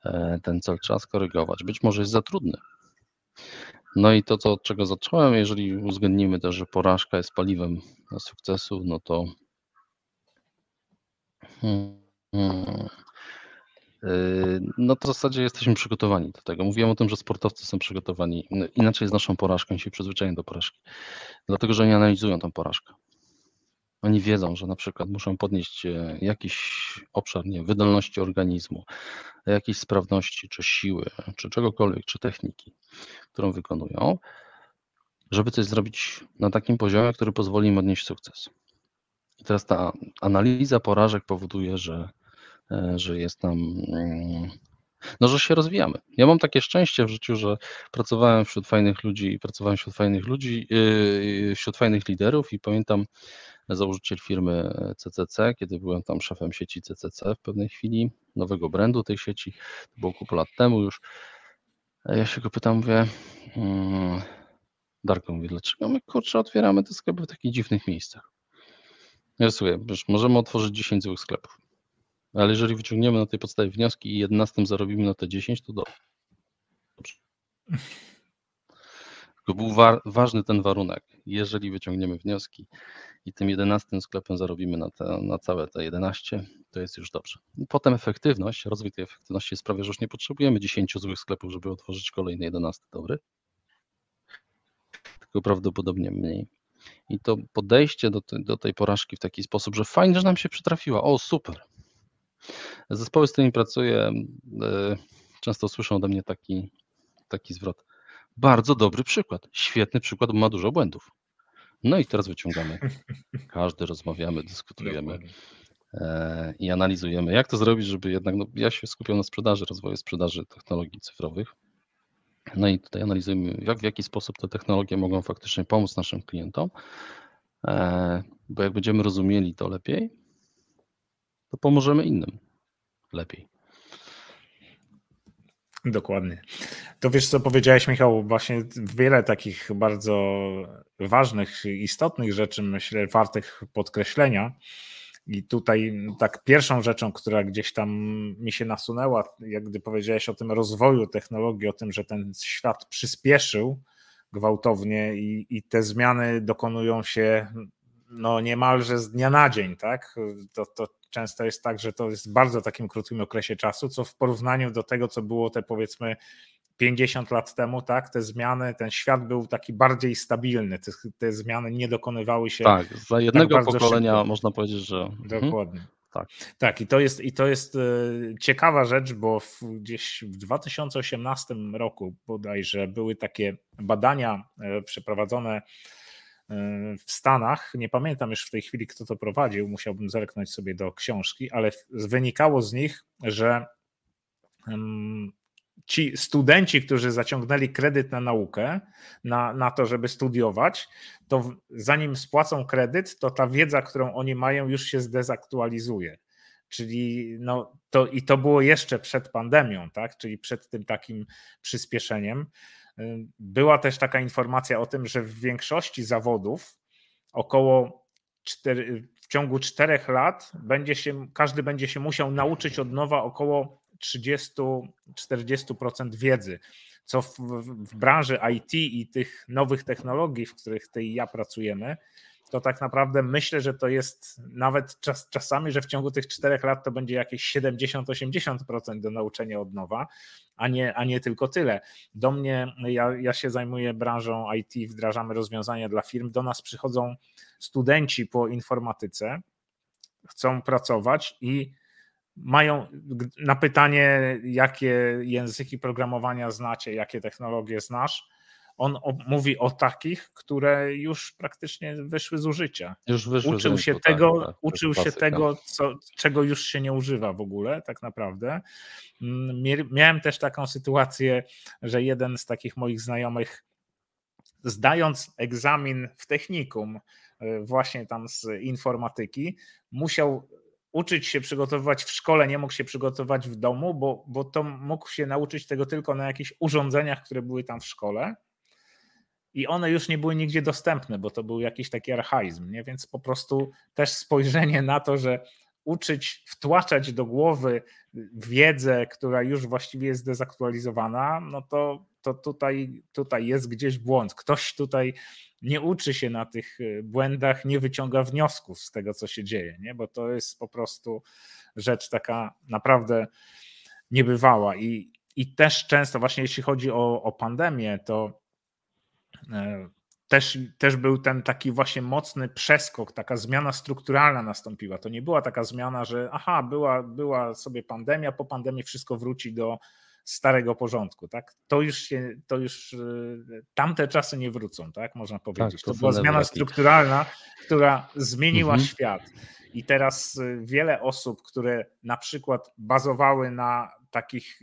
C: e, ten cel trzeba skorygować. Być może jest za trudny. No i to, co, od czego zacząłem, jeżeli uwzględnimy też, że porażka jest paliwem sukcesu, no to hmm, yy, no to w zasadzie jesteśmy przygotowani do tego. Mówiłem o tym, że sportowcy są przygotowani. No, inaczej z naszą porażką się przyzwyczają do porażki, dlatego że oni analizują tę porażkę. Oni wiedzą, że na przykład muszą podnieść e, jakiś obszar nie, wydolności organizmu, jakiejś sprawności, czy siły, czy czegokolwiek, czy techniki, którą wykonują, żeby coś zrobić na takim poziomie, który pozwoli im odnieść sukces. I teraz ta analiza porażek powoduje, że, e, że jest nam, mm, no, że się rozwijamy. Ja mam takie szczęście w życiu, że pracowałem wśród fajnych ludzi, pracowałem wśród fajnych ludzi, yy, wśród fajnych liderów i pamiętam, założyciel firmy CCC, kiedy byłem tam szefem sieci CCC w pewnej chwili, nowego brandu tej sieci, to było kilka lat temu już. Ja się go pytam, mówię, hmm, Darko, mówię, dlaczego my kurczę otwieramy te sklepy w takich dziwnych miejscach? Ja możemy otworzyć 10 złych sklepów, ale jeżeli wyciągniemy na tej podstawie wnioski i 11 zarobimy na te 10, to dobrze. Był wa ważny ten warunek. Jeżeli wyciągniemy wnioski i tym 11 sklepem zarobimy na, te, na całe te 11, to jest już dobrze. Potem efektywność, rozwój tej efektywności sprawia, że już nie potrzebujemy 10 złych sklepów, żeby otworzyć kolejny 11 dobry, tylko prawdopodobnie mniej. I to podejście do, te, do tej porażki w taki sposób, że fajnie, że nam się przytrafiła, o super. Zespoły, z którymi pracuję, e, często słyszą ode mnie taki, taki zwrot. Bardzo dobry przykład, świetny przykład, bo ma dużo błędów. No i teraz wyciągamy. Każdy rozmawiamy, dyskutujemy e, i analizujemy, jak to zrobić, żeby jednak, no, ja się skupiam na sprzedaży, rozwoju sprzedaży technologii cyfrowych. No i tutaj analizujemy, jak, w jaki sposób te technologie mogą faktycznie pomóc naszym klientom, e, bo jak będziemy rozumieli to lepiej, to pomożemy innym lepiej.
B: Dokładnie. To wiesz, co powiedziałeś, Michał, właśnie wiele takich bardzo ważnych, istotnych rzeczy, myślę, wartych podkreślenia. I tutaj tak pierwszą rzeczą, która gdzieś tam mi się nasunęła, jak gdy powiedziałeś o tym rozwoju technologii, o tym, że ten świat przyspieszył gwałtownie i, i te zmiany dokonują się no niemalże z dnia na dzień, tak? To, to często jest tak, że to jest w bardzo takim krótkim okresie czasu, co w porównaniu do tego, co było te powiedzmy 50 lat temu, tak, te zmiany, ten świat był taki bardziej stabilny, te, te zmiany nie dokonywały się.
C: Tak, za tak jednego tak pokolenia szybko. można powiedzieć, że.
B: Mhm. Dokładnie. Tak. tak, i to jest, i to jest e, ciekawa rzecz, bo w, gdzieś w 2018 roku bodajże były takie badania e, przeprowadzone w Stanach. Nie pamiętam już w tej chwili, kto to prowadził, musiałbym zerknąć sobie do książki, ale wynikało z nich, że ci studenci, którzy zaciągnęli kredyt na naukę, na, na to, żeby studiować, to zanim spłacą kredyt, to ta wiedza, którą oni mają, już się zdezaktualizuje. Czyli no, to, i to było jeszcze przed pandemią, tak? czyli przed tym takim przyspieszeniem. Była też taka informacja o tym, że w większości zawodów około 4, w ciągu czterech lat będzie się, każdy będzie się musiał nauczyć od nowa około 30-40% wiedzy, co w, w, branży IT i tych nowych technologii, w których ty i ja pracujemy, to tak naprawdę myślę, że to jest nawet czas, czasami, że w ciągu tych czterech lat to będzie jakieś 70-80% do nauczenia od nowa, a nie, a nie tylko tyle. Do mnie, ja, ja się zajmuję branżą IT, wdrażamy rozwiązania dla firm, do nas przychodzą studenci po informatyce, chcą pracować i mają na pytanie, jakie języki programowania znacie, jakie technologie znasz, on mówi o takich, które już praktycznie wyszły z użycia.
C: Już wyszły
B: uczył się tak, tego, tak, uczył się tego co, czego już się nie używa w ogóle, tak naprawdę. Mm, miałem też taką sytuację, że jeden z takich moich znajomych, zdając egzamin w technikum, e, właśnie tam z informatyki, musiał uczyć się przygotowywać w szkole, nie mógł się przygotować w domu, bo, bo to mógł się nauczyć tego tylko na jakichś urządzeniach, które były tam w szkole i one już nie były nigdzie dostępne, bo to był jakiś taki archaizm, nie? więc po prostu też spojrzenie na to, że uczyć, wtłaczać do głowy wiedzę, która już właściwie jest dezaktualizowana, no to to tutaj, tutaj jest gdzieś błąd. Ktoś tutaj nie uczy się na tych y, błędach, nie wyciąga wniosków z tego, co się dzieje, nie? bo to jest po prostu rzecz taka naprawdę niebywała. I, i też często, właśnie jeśli chodzi o, o pandemię, to e, też, też był ten taki właśnie mocny przeskok, taka zmiana strukturalna nastąpiła. To nie była taka zmiana, że aha, była, była sobie pandemia, po pandemii wszystko wróci do starego porządku, tak? To już się, to już y, tamte czasy nie wrócą, tak? Można powiedzieć. Tak, to, to była zmiana strukturalna, która zmieniła mhm. świat. I teraz y, wiele osób, które na przykład bazowały na takich,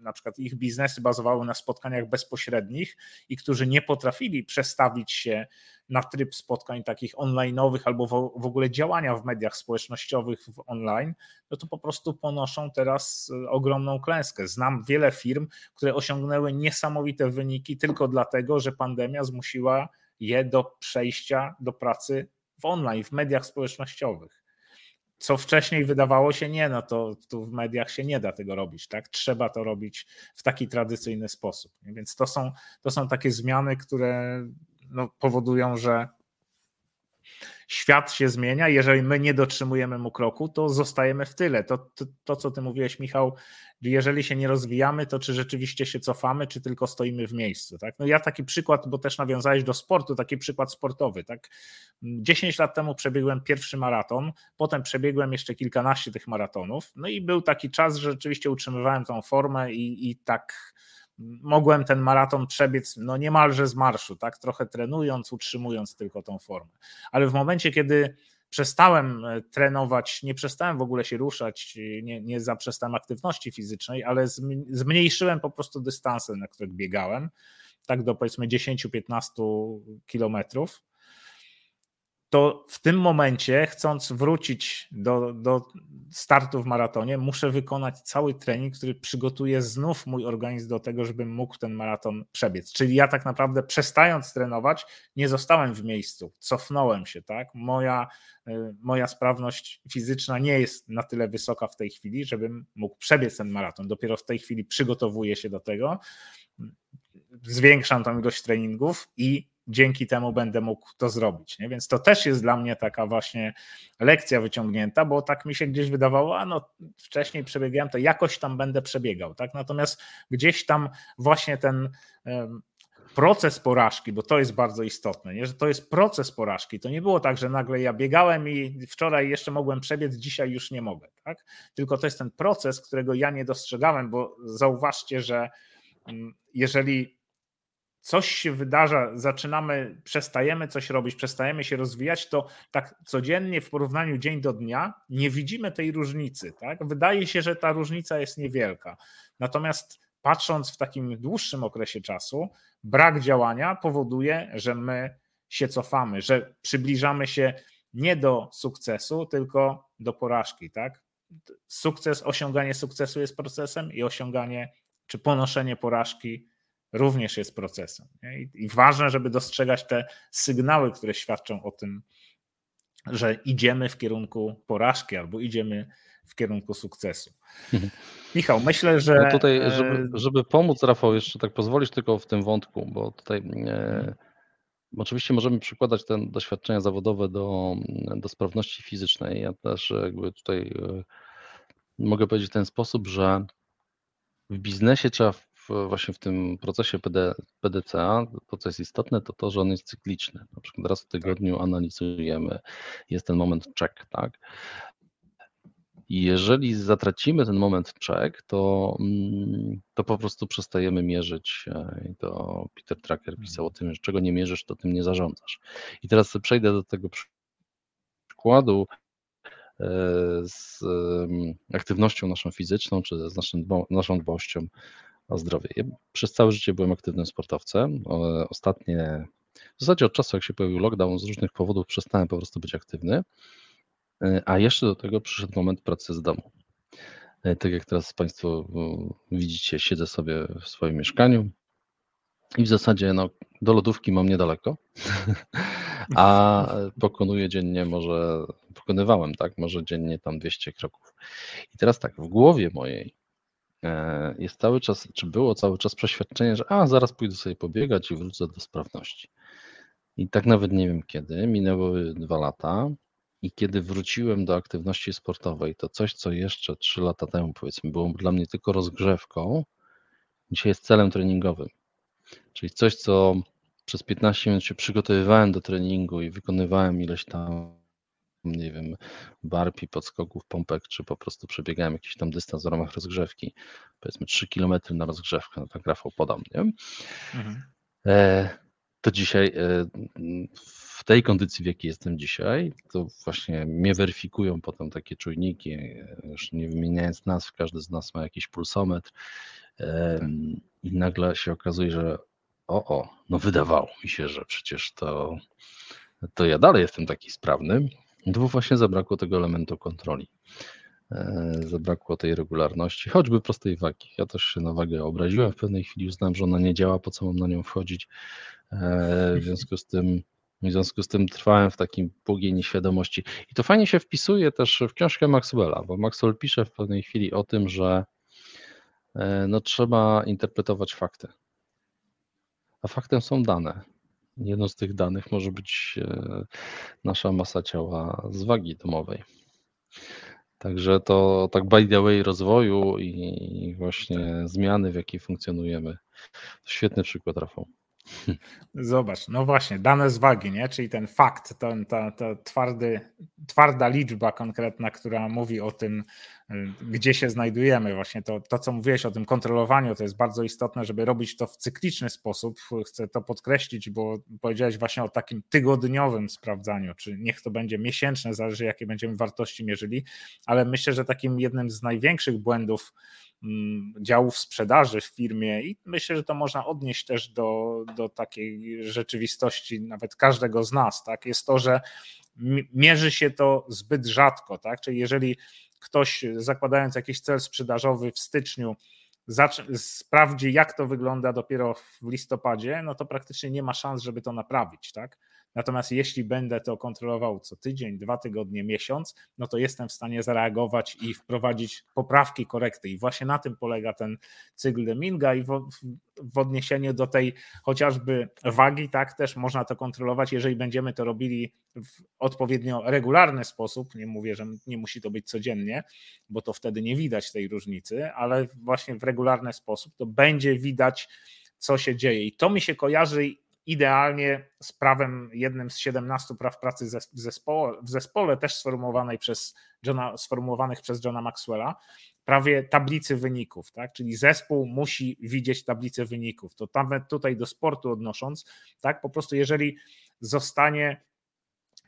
B: na przykład ich biznesy bazowały na spotkaniach bezpośrednich i którzy nie potrafili przestawić się na tryb spotkań takich online'owych albo w ogóle działania w mediach społecznościowych w online, no to po prostu ponoszą teraz y, ogromną klęskę. Znam wiele firm, które osiągnęły niesamowite wyniki tylko dlatego, że pandemia zmusiła je do przejścia do pracy w online, w mediach społecznościowych co wcześniej wydawało się nie, no to tu w mediach się nie da tego robić, tak? Trzeba to robić w taki tradycyjny sposób. Więc to są, to są takie zmiany, które no, powodują, że świat się zmienia. Jeżeli my nie dotrzymujemy mu kroku, to zostajemy w tyle. To, to, to, co ty mówiłeś, Michał, jeżeli się nie rozwijamy, to czy rzeczywiście się cofamy, czy tylko stoimy w miejscu. Tak? No ja taki przykład, bo też nawiązałeś do sportu, taki przykład sportowy. Tak? 10 lat temu przebiegłem pierwszy maraton, potem przebiegłem jeszcze kilkanaście tych maratonów. No i był taki czas, że rzeczywiście utrzymywałem tą formę i, i tak mogłem ten maraton przebiec no niemalże z marszu, tak, trochę trenując, utrzymując tylko tą formę. Ale w momencie, kiedy przestałem e, trenować, nie przestałem w ogóle się ruszać, nie, nie zaprzestałem aktywności fizycznej, ale zmniejszyłem po prostu dystanse, na których biegałem, tak do powiedzmy 10-15 kilometrów to w tym momencie, chcąc wrócić do, do startu w maratonie, muszę wykonać cały trening, który przygotuje znów mój organizm do tego, żebym mógł ten maraton przebiec. Czyli ja tak naprawdę przestając trenować, nie zostałem w miejscu, cofnąłem się, tak? Moja, y, moja sprawność fizyczna nie jest na tyle wysoka w tej chwili, żebym mógł przebiec ten maraton. Dopiero w tej chwili przygotowuję się do tego, zwiększam tą ilość treningów i dzięki temu będę mógł to zrobić. Nie? Więc to też jest dla mnie taka właśnie lekcja wyciągnięta, bo tak mi się gdzieś wydawało, a no wcześniej przebiegałem, to jakoś tam będę przebiegał. Tak? Natomiast gdzieś tam właśnie ten proces porażki, bo to jest bardzo istotne, nie? że to jest proces porażki. To nie było tak, że nagle ja biegałem i wczoraj jeszcze mogłem przebiec, dzisiaj już nie mogę. Tak? Tylko to jest ten proces, którego ja nie dostrzegałem, bo zauważcie, że mm, jeżeli coś się wydarza, zaczynamy, przestajemy coś robić, przestajemy się rozwijać, to tak codziennie w porównaniu dzień do dnia nie widzimy tej różnicy. Tak? Wydaje się, że ta różnica jest niewielka. Natomiast patrząc w takim dłuższym okresie czasu, brak działania powoduje, że my się cofamy, że przybliżamy się nie do sukcesu, tylko do porażki. Tak? Sukces, osiąganie sukcesu jest procesem i osiąganie czy ponoszenie porażki również jest procesem. I, I ważne, żeby dostrzegać te sygnały, które świadczą o tym, że idziemy w kierunku porażki albo idziemy w kierunku sukcesu. Mhm. Michał, myślę, że.
C: No tutaj, e, żeby, żeby, pomóc, Rafał, jeszcze tak pozwolisz tylko w tym wątku, bo tutaj. E. Oczywiście możemy przykładać te doświadczenia zawodowe do, do sprawności fizycznej. Ja też jakby tutaj e, mogę powiedzieć w ten sposób, że w biznesie trzeba w, właśnie w tym procesie PD, PDCA to, co jest istotne, to to, że on jest cykliczny. Na przykład raz w tygodniu analizujemy, jest ten moment check, tak? Jeżeli zatracimy ten moment check, to, mm, to po prostu przestajemy mierzyć. E, I to Peter Tracker pisał o tym, że czego nie mierzysz, to tym nie zarządzasz. I teraz przejdę do tego przykładu e, z aktywnością naszą fizyczną, czy z naszym, naszą dbałością o zdrowie. Ja przez całe życie byłem aktywnym sportowcem. Ostatnie, w zasadzie od czasu, jak się pojawił lockdown, z różnych powodów przestałem po prostu być aktywny. E, a jeszcze do tego przyszedł moment pracy z domu. E, tak jak teraz Państwo widzicie, siedzę sobie w swoim mieszkaniu i w zasadzie no, do lodówki mam niedaleko, a pokonuję dziennie może, pokonywałem tak, może dziennie tam 200 kroków. I teraz tak, w głowie mojej e, jest cały czas, czy było cały czas przeświadczenie, że a zaraz pójdę sobie pobiegać i wrócę do sprawności. I tak nawet nie wiem kiedy, minęły dwa lata i kiedy wróciłem do aktywności sportowej, to coś, co jeszcze trzy lata temu powiedzmy było dla mnie tylko rozgrzewką, dzisiaj jest celem treningowym. Czyli coś, co przez 15 minut się przygotowywałem do treningu i wykonywałem ileś tam, nie wiem, barpi, podskoków, pompek, czy po prostu przebiegałem jakiś tam dystans w ramach rozgrzewki, powiedzmy 3 km na rozgrzewkę, no tak Rafał podam, nie? Mhm. E, to dzisiaj e, w tej kondycji, w jakiej jestem dzisiaj, to właśnie mnie weryfikują potem takie czujniki, e, już nie wymieniając nazw, każdy z nas ma jakiś pulsometr i nagle się okazuje, że o, o, no wydawało mi się, że przecież to, to ja dalej jestem taki sprawny, bo właśnie zabrakło tego elementu kontroli. E, zabrakło tej regularności, choćby prostej wagi. Ja też się na wagę obraziłem w pewnej chwili, uznałem, że ona nie działa, po co mam na nią wchodzić. E, w związku z tym w związku z tym trwałem w takim pługiej nieświadomości. I to fajnie się wpisuje też w książkę Maxwella, bo Maxwell pisze w pewnej chwili o tym, że e, no, trzeba interpretować fakty. A faktem są dane. Jedną z tych danych może być e, nasza masa ciała z wagi domowej. Także to tak by the way rozwoju i właśnie zmiany, w jakiej funkcjonujemy. Świetny przykład, Rafał.
B: Zobacz, no właśnie, dane z wagi, nie? czyli ten fakt, ten, ta, twarda liczba konkretna, która mówi o tym, y, gdzie się znajdujemy. Właśnie to, to, co mówiłeś o tym kontrolowaniu, to jest bardzo istotne, żeby robić to w cykliczny sposób. Chcę to podkreślić, bo powiedziałeś właśnie o takim tygodniowym sprawdzaniu, czy niech to będzie miesięczne, zależy jakie będziemy wartości mierzyli, ale myślę, że takim jednym z największych błędów, działów sprzedaży w firmie i myślę, że to można odnieść też do, do takiej rzeczywistości nawet każdego z nas, tak, jest to, że mierzy się to zbyt rzadko, tak, czyli jeżeli ktoś zakładając jakiś cel sprzedażowy w styczniu sprawdzi jak to wygląda dopiero w listopadzie, no to praktycznie nie ma szans, żeby to naprawić, tak, Natomiast jeśli będę to kontrolował co tydzień, dwa tygodnie, miesiąc, no to jestem w stanie zareagować i wprowadzić poprawki, korekty. I właśnie na tym polega ten cykl Deminga i w, w odniesieniu do tej chociażby wagi, tak też można to kontrolować, jeżeli będziemy to robili w odpowiednio regularny sposób. Nie mówię, że nie musi to być codziennie, bo to wtedy nie widać tej różnicy, ale właśnie w regularny sposób to będzie widać, co się dzieje. I to mi się kojarzy idealnie z prawem, jednym z 17 praw pracy w zespole, w zespole też sformułowanej przez Johna, sformułowanych przez Johna Maxwella, prawie tablicy wyników, tak? czyli zespół musi widzieć tablicę wyników. To nawet tutaj do sportu odnosząc, tak? po prostu jeżeli zostanie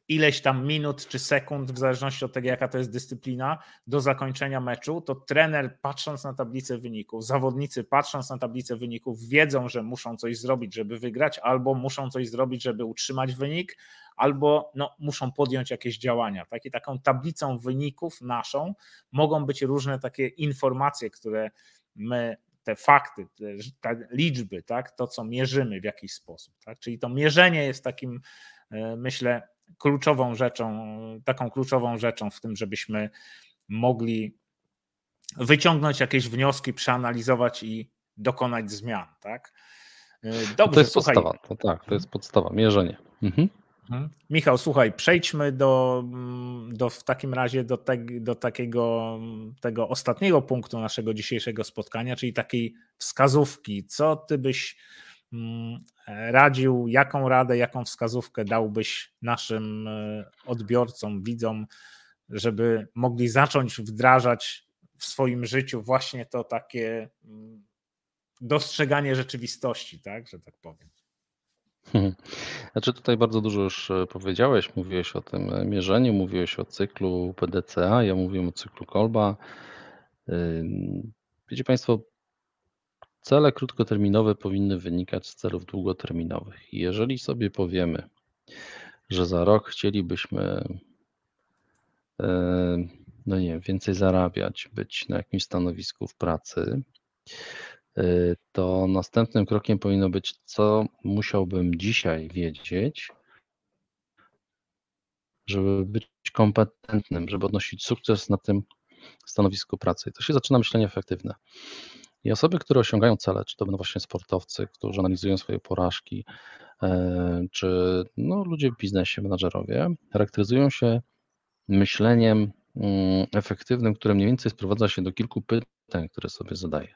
B: ileś tam minut czy sekund, w zależności od tego, jaka to jest dyscyplina, do zakończenia meczu, to trener patrząc na tablicę wyników, zawodnicy patrząc na tablicę wyników, wiedzą, że muszą coś zrobić, żeby wygrać, albo muszą coś zrobić, żeby utrzymać wynik, albo no, muszą podjąć jakieś działania. Tak? I taką tablicą wyników naszą mogą być różne takie informacje, które my te fakty, te, liczby, tak, to co mierzymy w jakiś sposób. Tak? Czyli to mierzenie jest takim, e, myślę, kluczową rzeczą, taką kluczową rzeczą w tym, żebyśmy mogli wyciągnąć jakieś wnioski, przeanalizować i dokonać zmian, tak?
C: Dobrze, to jest słuchaj. podstawa, to tak, to jest podstawa, mierzenie. Mhm.
B: mhm. Michał, słuchaj, przejdźmy do, do w takim razie do, te, do takiego tego ostatniego punktu naszego dzisiejszego spotkania, czyli takiej wskazówki. Co ty byś Mm, radził, jaką radę, jaką wskazówkę dałbyś naszym e, odbiorcom, widzom, żeby mogli zacząć wdrażać w swoim życiu właśnie to takie mm, dostrzeganie rzeczywistości, tak, że tak powiem.
C: Hmm. Znaczy tutaj bardzo dużo już e, powiedziałeś, mówiłeś o tym e, mierzeniu, mówiłeś o cyklu PDCA, ja mówiłem o cyklu Kolba. Wiecie Państwo, Cele krótkoterminowe powinny wynikać z celów długoterminowych. jeżeli sobie powiemy, że za rok chcielibyśmy e, no nie więcej zarabiać, być na jakimś stanowisku w pracy, e, to następnym krokiem powinno być, co musiałbym dzisiaj wiedzieć, żeby być kompetentnym, żeby odnosić sukces na tym stanowisku pracy. I to się zaczyna myślenie efektywne. I osoby, które osiągają cele, czy to będą właśnie sportowcy, którzy analizują swoje porażki, e, czy no, ludzie w biznesie, menadżerowie, charakteryzują się myśleniem mm, efektywnym, które mniej więcej sprowadza się do kilku pytań, które sobie zadaję.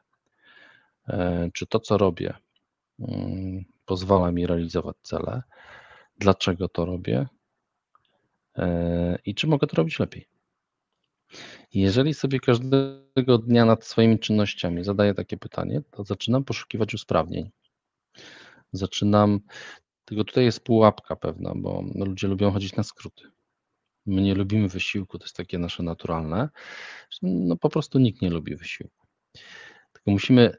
C: E, czy to, co robię, mm, pozwala mi realizować cele? Dlaczego to robię? E, I czy mogę to robić lepiej? Jeżeli sobie każdego dnia nad swoimi czynnościami zadaję takie pytanie, to zaczynam poszukiwać usprawnień. Zaczynam, tylko tutaj jest pułapka pewna, bo ludzie lubią chodzić na skróty. My nie lubimy wysiłku, to jest takie nasze naturalne. No po prostu nikt nie lubi wysiłku. Tylko musimy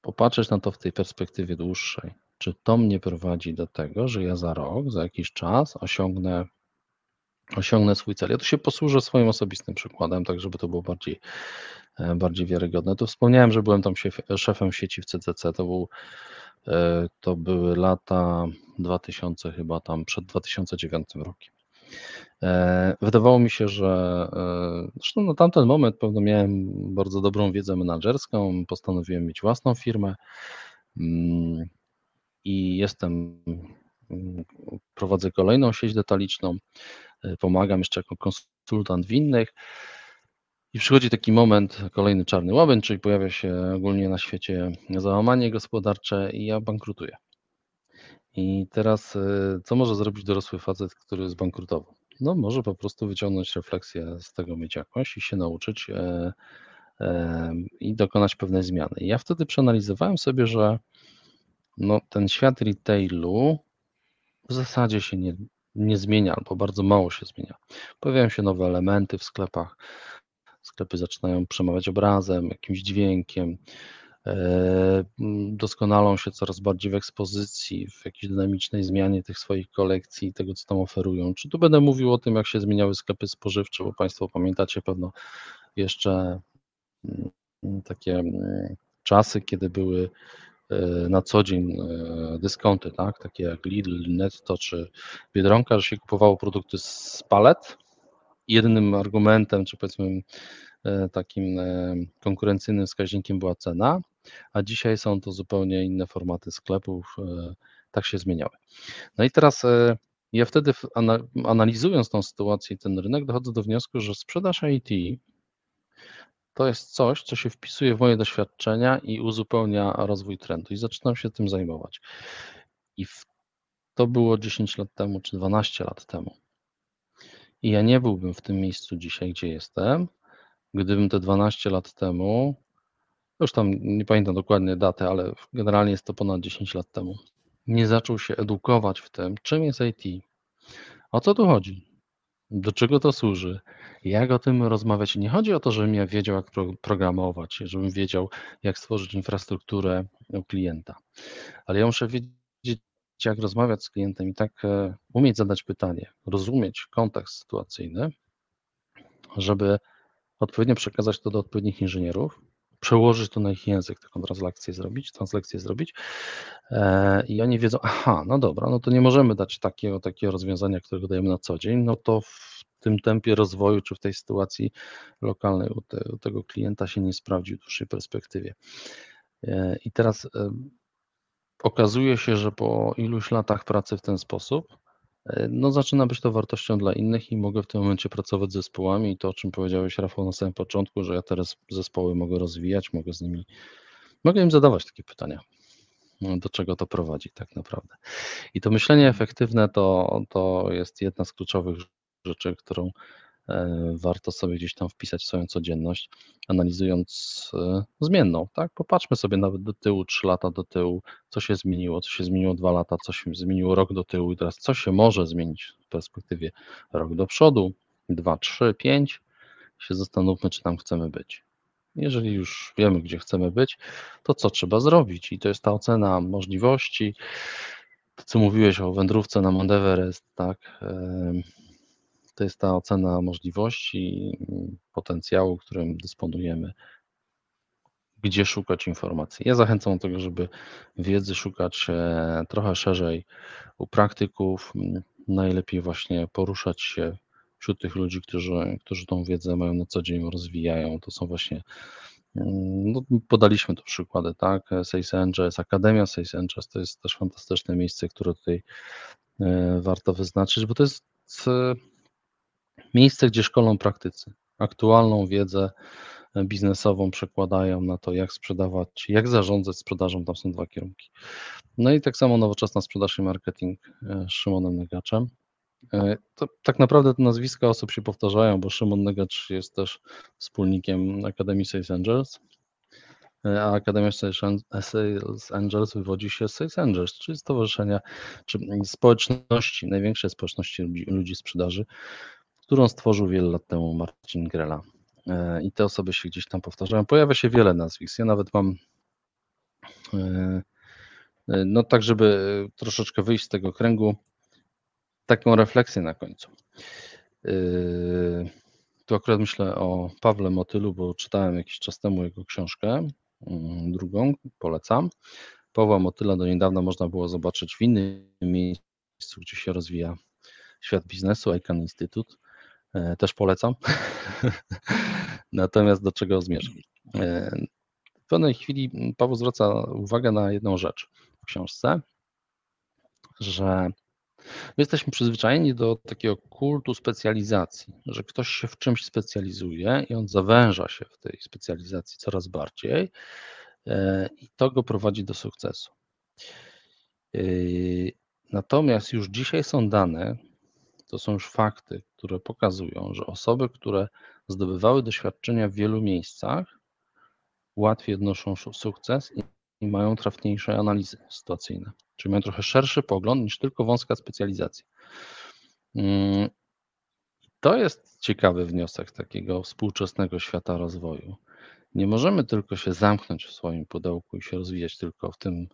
C: popatrzeć na to w tej perspektywie dłuższej. Czy to mnie prowadzi do tego, że ja za rok, za jakiś czas osiągnę osiągnę swój cel. Ja tu się posłużę swoim osobistym przykładem, tak żeby to było bardziej, e, bardziej wiarygodne. Tu wspomniałem, że byłem tam szefem sieci w CCC, to, był, e, to były lata 2000 chyba tam, przed 2009 rokiem. E, wydawało mi się, że zresztą na tamten moment pewno miałem bardzo dobrą wiedzę menedżerską, postanowiłem mieć własną firmę mm, i jestem, prowadzę kolejną sieć detaliczną. E, pomagam jeszcze jako konsultant w innych. I przychodzi taki moment, kolejny czarny łabędź, czyli pojawia się ogólnie na świecie załamanie gospodarcze i ja bankrutuję. I teraz e, co może zrobić dorosły facet, który zbankrutował? No może po prostu wyciągnąć refleksję z tego, mieć jakąś i się nauczyć e, i dokonać pewnej zmiany. I ja wtedy przeanalizowałem sobie, że no, ten świat retailu w zasadzie się nie, nie zmienia albo bardzo mało się zmienia. Pojawiają się nowe elementy w sklepach. Sklepy zaczynają przemawiać obrazem, jakimś dźwiękiem, e, doskonalą się coraz bardziej w ekspozycji, w jakiejś dynamicznej zmianie tych swoich kolekcji, tego co tam oferują. Czy tu będę mówił o tym, jak się zmieniały sklepy spożywcze, bo Państwo pamiętacie pewno jeszcze mm, takie mm, czasy, kiedy były na co dzień e, dyskonty, tak? takie jak Lidl, Netto czy Biedronka, że się kupowało produkty z palet. Jedynym argumentem, czy powiedzmy e, takim konkurencyjnym wskaźnikiem była cena, a dzisiaj są to zupełnie inne formaty sklepów, tak się zmieniały. No i teraz ja wtedy analizując tą sytuację i ten rynek dochodzę do wniosku, że sprzedaż IT to jest coś, co się wpisuje w moje doświadczenia i uzupełnia rozwój trendu i zaczynam się tym zajmować. I w, to było 10 lat temu czy 12 lat temu. I ja nie byłbym w tym miejscu dzisiaj, gdzie jestem, gdybym te 12 lat temu, już tam nie pamiętam dokładnie daty, ale generalnie jest to ponad 10 lat temu, nie zaczął się edukować w tym, czym jest IT. O co tu chodzi? Do czego to służy? Jak o tym rozmawiać? Nie chodzi o to, żebym ja wiedział, jak programować, żebym wiedział, jak stworzyć infrastrukturę u klienta, ale ja muszę wiedzieć, jak rozmawiać z klientem i tak e, umieć zadać pytanie, rozumieć kontekst sytuacyjny, żeby odpowiednio przekazać to do odpowiednich inżynierów, przełożyć to na ich język, taką translakcję zrobić, translekcję zrobić e, i oni wiedzą, aha, no dobra, no to nie możemy dać takiego, takiego rozwiązania, którego dajemy na co dzień, no to w tym tempie rozwoju, czy w tej sytuacji lokalnej u, te, u tego klienta się nie sprawdzi w dłuższej perspektywie. E, I teraz e, okazuje się, że po iluś latach pracy w ten sposób, no zaczyna być to wartością dla innych i mogę w tym momencie pracować z zespołami i to, o czym powiedziałeś Rafał na samym początku, że ja teraz zespoły mogę rozwijać, mogę z nimi, mogę im zadawać takie pytania, no, do czego to prowadzi tak naprawdę. I to myślenie efektywne to, to jest jedna z kluczowych rzeczy, którą E, warto sobie gdzieś tam wpisać w swoją codzienność, analizując e, zmienną, tak? Popatrzmy sobie nawet do tyłu, trzy lata do tyłu, co się zmieniło, co się zmieniło dwa lata, co się zmieniło rok do tyłu i teraz co się może zmienić w perspektywie rok do przodu, dwa, trzy, pięć, się zastanówmy, czy tam chcemy być. Jeżeli już wiemy, gdzie chcemy być, to co trzeba zrobić? I to jest ta ocena możliwości. To, co mówiłeś o wędrówce na Mount Everest, tak? To jest ta ocena możliwości, potencjału, którym dysponujemy, gdzie szukać informacji. Ja zachęcam do tego, żeby wiedzy szukać e, trochę szerzej u praktyków. Najlepiej właśnie poruszać się wśród tych ludzi, którzy, którzy tą wiedzę mają na co dzień, rozwijają. To są właśnie, mm, no, podaliśmy tu przykłady, tak? Sales Angels, Akademia Sales Angels to jest też fantastyczne miejsce, które tutaj e, warto wyznaczyć, bo to jest e, miejsce, gdzie szkolą praktycy. Aktualną wiedzę biznesową przekładają na to, jak sprzedawać, jak zarządzać sprzedażą. Tam są dwa kierunki. No i tak samo nowoczesna sprzedaż i marketing z Szymonem Negaczem. E, to tak naprawdę te nazwiska osób się powtarzają, bo Szymon Negacz jest też wspólnikiem Akademii Sales Angels, e, a Akademia Sales Angels wywodzi się z Sales Angels, czyli stowarzyszenia, czy społeczności, największej społeczności ludzi, ludzi sprzedaży, którą stworzył wiele lat temu Marcin Grela. E, I te osoby się gdzieś tam powtarzają. Pojawia się wiele nazwisk. Ja nawet mam, no tak, żeby troszeczkę wyjść z tego kręgu, taką refleksję na końcu. Tu akurat myślę o Pawle Motylu, bo czytałem jakiś czas temu jego książkę, mm, drugą, polecam. Pawła Motyla do niedawna można było zobaczyć w innym miejscu, gdzie się rozwija świat biznesu, ICANN Instytut. Yy, też polecam. Natomiast do czego zmierzam? Yy, w pewnej chwili Paweł zwraca uwagę na jedną rzecz w książce, że My jesteśmy przyzwyczajeni do takiego kultu specjalizacji, że ktoś się w czymś specjalizuje i on zawęża się w tej specjalizacji coraz bardziej e, i to go prowadzi do sukcesu. E, natomiast już dzisiaj są dane, to są już fakty, które pokazują, że osoby, które zdobywały doświadczenia w wielu miejscach, łatwiej odnoszą sukces i mają trafniejsze analizy sytuacyjne. Czyli mają trochę szerszy pogląd niż tylko wąska specjalizacja. Mm, to jest ciekawy wniosek takiego współczesnego świata rozwoju. Nie możemy tylko się zamknąć w swoim pudełku i się rozwijać tylko w tym,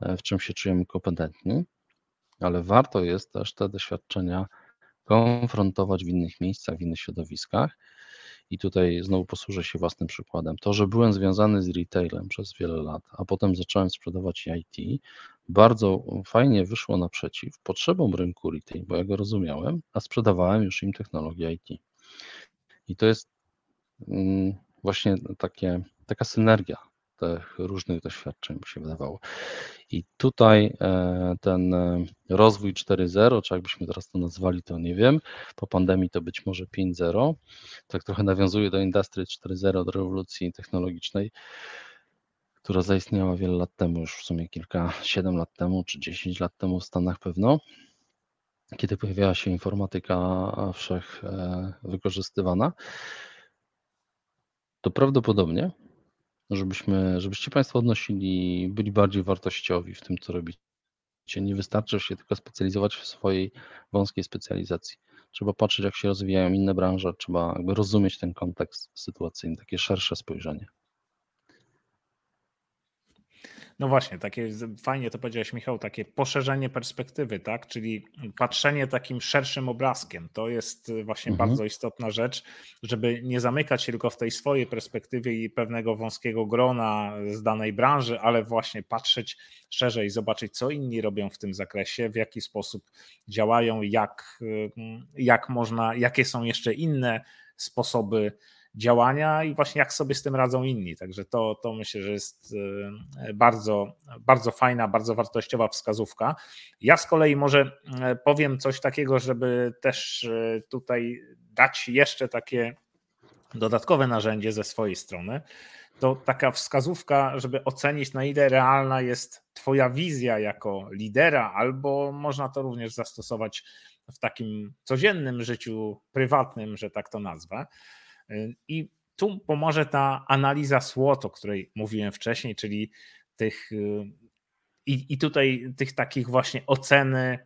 C: e, w czym się czujemy kompetentni, ale warto jest też te doświadczenia konfrontować w innych miejscach, w innych środowiskach i tutaj znowu posłużę się własnym przykładem. To, że byłem związany z retailem przez wiele lat, a potem zacząłem sprzedawać IT, bardzo fajnie wyszło naprzeciw potrzebom rynku retail, bo ja go rozumiałem, a sprzedawałem już im technologię IT. I to jest mm, właśnie takie, taka synergia tych różnych doświadczeń, mi się wydawało. I tutaj e, ten e, rozwój 4.0, czy jakbyśmy teraz to nazwali, to nie wiem, po pandemii to być może 5.0, tak trochę nawiązuje do Industry 4.0, do rewolucji technologicznej, która zaistniała wiele lat temu, już w sumie kilka, 7 lat temu, czy 10 lat temu w Stanach pewno, kiedy pojawiała się informatyka wszech e, wykorzystywana, to prawdopodobnie żebyśmy, żebyście Państwo odnosili, byli bardziej wartościowi w tym, co robicie. Nie wystarczy się tylko specjalizować w swojej wąskiej specjalizacji. Trzeba patrzeć, jak się rozwijają inne branże, trzeba jakby rozumieć ten kontekst sytuacyjny, takie szersze spojrzenie.
B: No właśnie, takie fajnie to powiedziałeś, Michał, takie poszerzenie perspektywy, tak? Czyli patrzenie takim szerszym obrazkiem. To jest właśnie mhm. bardzo istotna rzecz, żeby nie zamykać się tylko w tej swojej perspektywie i pewnego wąskiego grona z danej branży, ale właśnie patrzeć szerzej, zobaczyć, co inni robią w tym zakresie, w jaki sposób działają, jak, jak można, jakie są jeszcze inne sposoby działania i właśnie jak sobie z tym radzą inni. Także to, to myślę, że jest e, bardzo, bardzo fajna, bardzo wartościowa wskazówka. Ja z kolei może e, powiem coś takiego, żeby też e, tutaj dać jeszcze takie dodatkowe narzędzie ze swojej strony. To taka wskazówka, żeby ocenić, na ile realna jest Twoja wizja jako lidera, albo można to również zastosować w takim codziennym życiu prywatnym, że tak to nazwę. I tu pomoże ta analiza SWOT, o której mówiłem wcześniej, czyli tych i, i tutaj tych takich właśnie oceny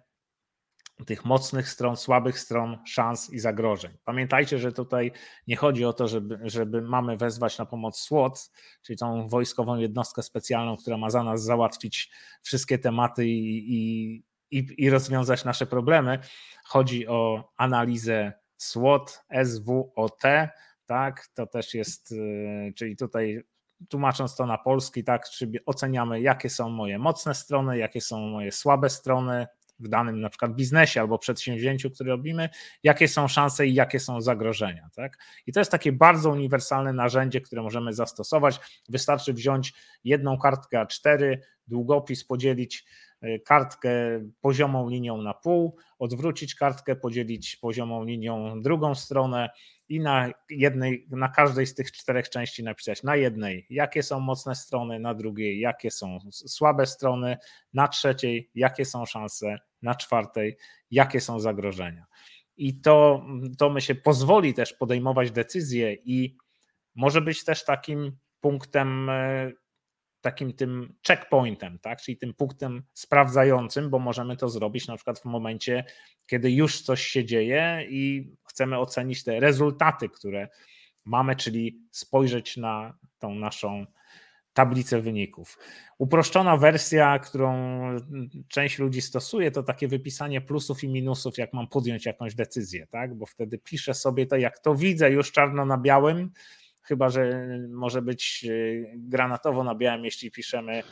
B: tych mocnych stron, słabych stron, szans i zagrożeń. Pamiętajcie, że tutaj nie chodzi o to, żeby, żeby mamy wezwać na pomoc SWOT, czyli tą wojskową jednostkę specjalną, która ma za nas załatwić wszystkie tematy i, i, i, i rozwiązać nasze problemy. Chodzi o analizę SWOT, SWOT, tak, to też jest, y, czyli tutaj tłumacząc to na polski, tak, czyli oceniamy, jakie są moje mocne strony, jakie są moje słabe strony, w danym na przykład biznesie albo przedsięwzięciu, które robimy, jakie są szanse i jakie są zagrożenia. Tak? I to jest takie bardzo uniwersalne narzędzie, które możemy zastosować. Wystarczy wziąć jedną kartkę A4, długopis, podzielić e, kartkę poziomą linią na pół, odwrócić kartkę, podzielić poziomą linią drugą stronę i na jednej, na każdej z tych czterech części napisać na jednej, jakie są mocne strony, na drugiej, jakie są słabe strony, na trzeciej, jakie są szanse, na czwartej, jakie są zagrożenia. I to, to my się pozwoli też podejmować decyzje i może być też takim punktem e, takim tym checkpointem, tak? czyli tym punktem sprawdzającym, bo możemy to zrobić na przykład w momencie, kiedy już coś się dzieje i chcemy ocenić te rezultaty, które mamy, czyli spojrzeć na tą naszą tablicę wyników. Uproszczona wersja, którą część ludzi stosuje, to takie wypisanie plusów i minusów, jak mam podjąć jakąś decyzję, tak? Bo wtedy piszę sobie to, jak to widzę już czarno na białym, chyba że może być e, granatowo na białym, jeśli piszemy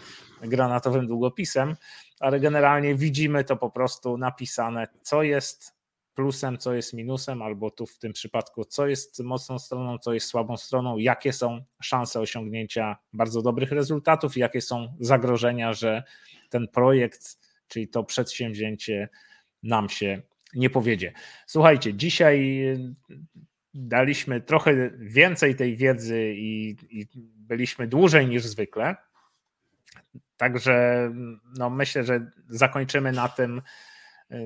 B: granatowym długopisem, ale generalnie widzimy to po prostu napisane, co jest plusem, co jest minusem, albo tu w tym przypadku, co jest mocną stroną, co jest słabą stroną, jakie są szanse osiągnięcia bardzo dobrych rezultatów, jakie są zagrożenia, że ten projekt, czyli to przedsięwzięcie nam się nie powiedzie. Słuchajcie, dzisiaj daliśmy trochę więcej tej wiedzy i, i byliśmy dłużej niż zwykle. Także no myślę, że zakończymy na tym.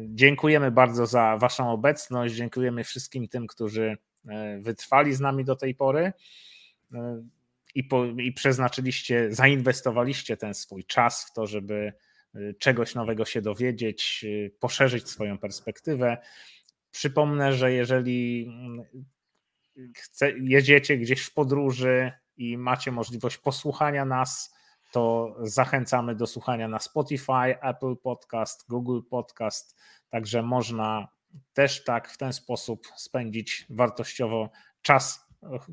B: Dziękujemy bardzo za Waszą obecność. Dziękujemy wszystkim tym, którzy e, wytrwali z nami do tej pory e, i, po, i przeznaczyliście, zainwestowaliście ten swój czas w to, żeby e, czegoś nowego się dowiedzieć, poszerzyć swoją perspektywę. Przypomnę, że jeżeli chce, jedziecie gdzieś w podróży i macie możliwość posłuchania nas, to zachęcamy do słuchania na Spotify, Apple Podcast, Google Podcast. Także można też tak w ten sposób spędzić wartościowo czas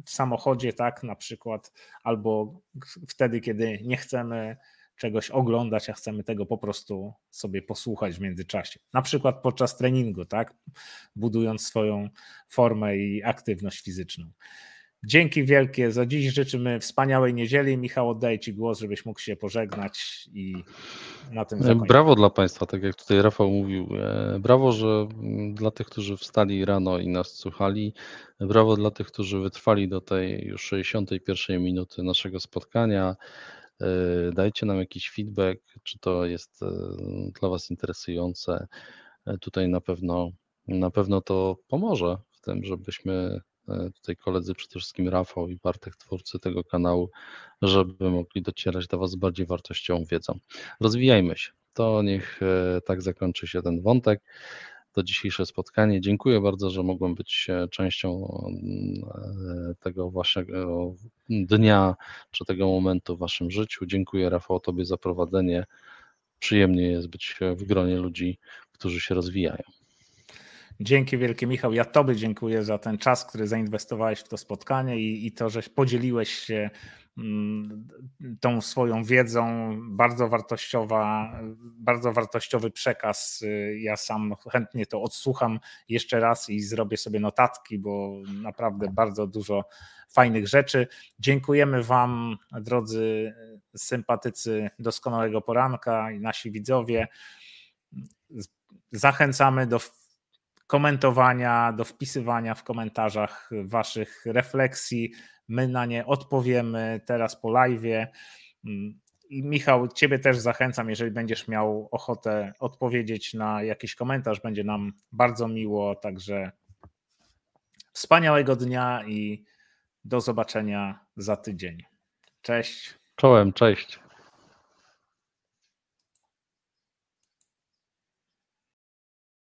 B: w samochodzie, tak na przykład, albo wtedy, kiedy nie chcemy czegoś oglądać, a chcemy tego po prostu sobie posłuchać w międzyczasie. Na przykład podczas treningu, tak? Budując swoją formę i aktywność fizyczną. Dzięki wielkie za dziś. Życzymy wspaniałej niedzieli. Michał, oddaję Ci głos, żebyś mógł się pożegnać i na tym zakończyć.
C: Brawo dla Państwa, tak jak tutaj Rafał mówił. E, brawo, że dla tych, którzy wstali rano i nas słuchali. Brawo dla tych, którzy wytrwali do tej już 61 minuty naszego spotkania. E, dajcie nam jakiś feedback, czy to jest e, dla Was interesujące. E, tutaj na pewno, na pewno to pomoże w tym, żebyśmy tutaj koledzy, przede wszystkim Rafał i Bartek, twórcy tego kanału, żeby mogli docierać do Was z bardziej wartościową wiedzą. Rozwijajmy się. To niech tak zakończy się ten wątek to dzisiejsze spotkanie. Dziękuję bardzo, że mogłem być e, częścią e, tego waszego dnia czy tego momentu w waszym życiu. Dziękuję Rafał Tobie za prowadzenie. Przyjemnie jest być w gronie ludzi, którzy się rozwijają.
B: Dzięki wielkie Michał. Ja Tobie dziękuję za ten czas, który zainwestowałeś w to spotkanie i, i to, że podzieliłeś się tą swoją wiedzą, bardzo wartościowa, bardzo wartościowy przekaz. Ja sam chętnie to odsłucham jeszcze raz i zrobię sobie notatki, bo naprawdę bardzo dużo fajnych rzeczy. Dziękujemy Wam, drodzy sympatycy doskonałego poranka i nasi widzowie. Zachęcamy do komentowania, do wpisywania w komentarzach Waszych refleksji My na nie odpowiemy teraz po live. Mm, I Michał, Ciebie też zachęcam, jeżeli będziesz miał ochotę odpowiedzieć na jakiś komentarz, będzie nam bardzo miło. Także wspaniałego dnia i do zobaczenia za tydzień. Cześć.
C: Czołem, cześć.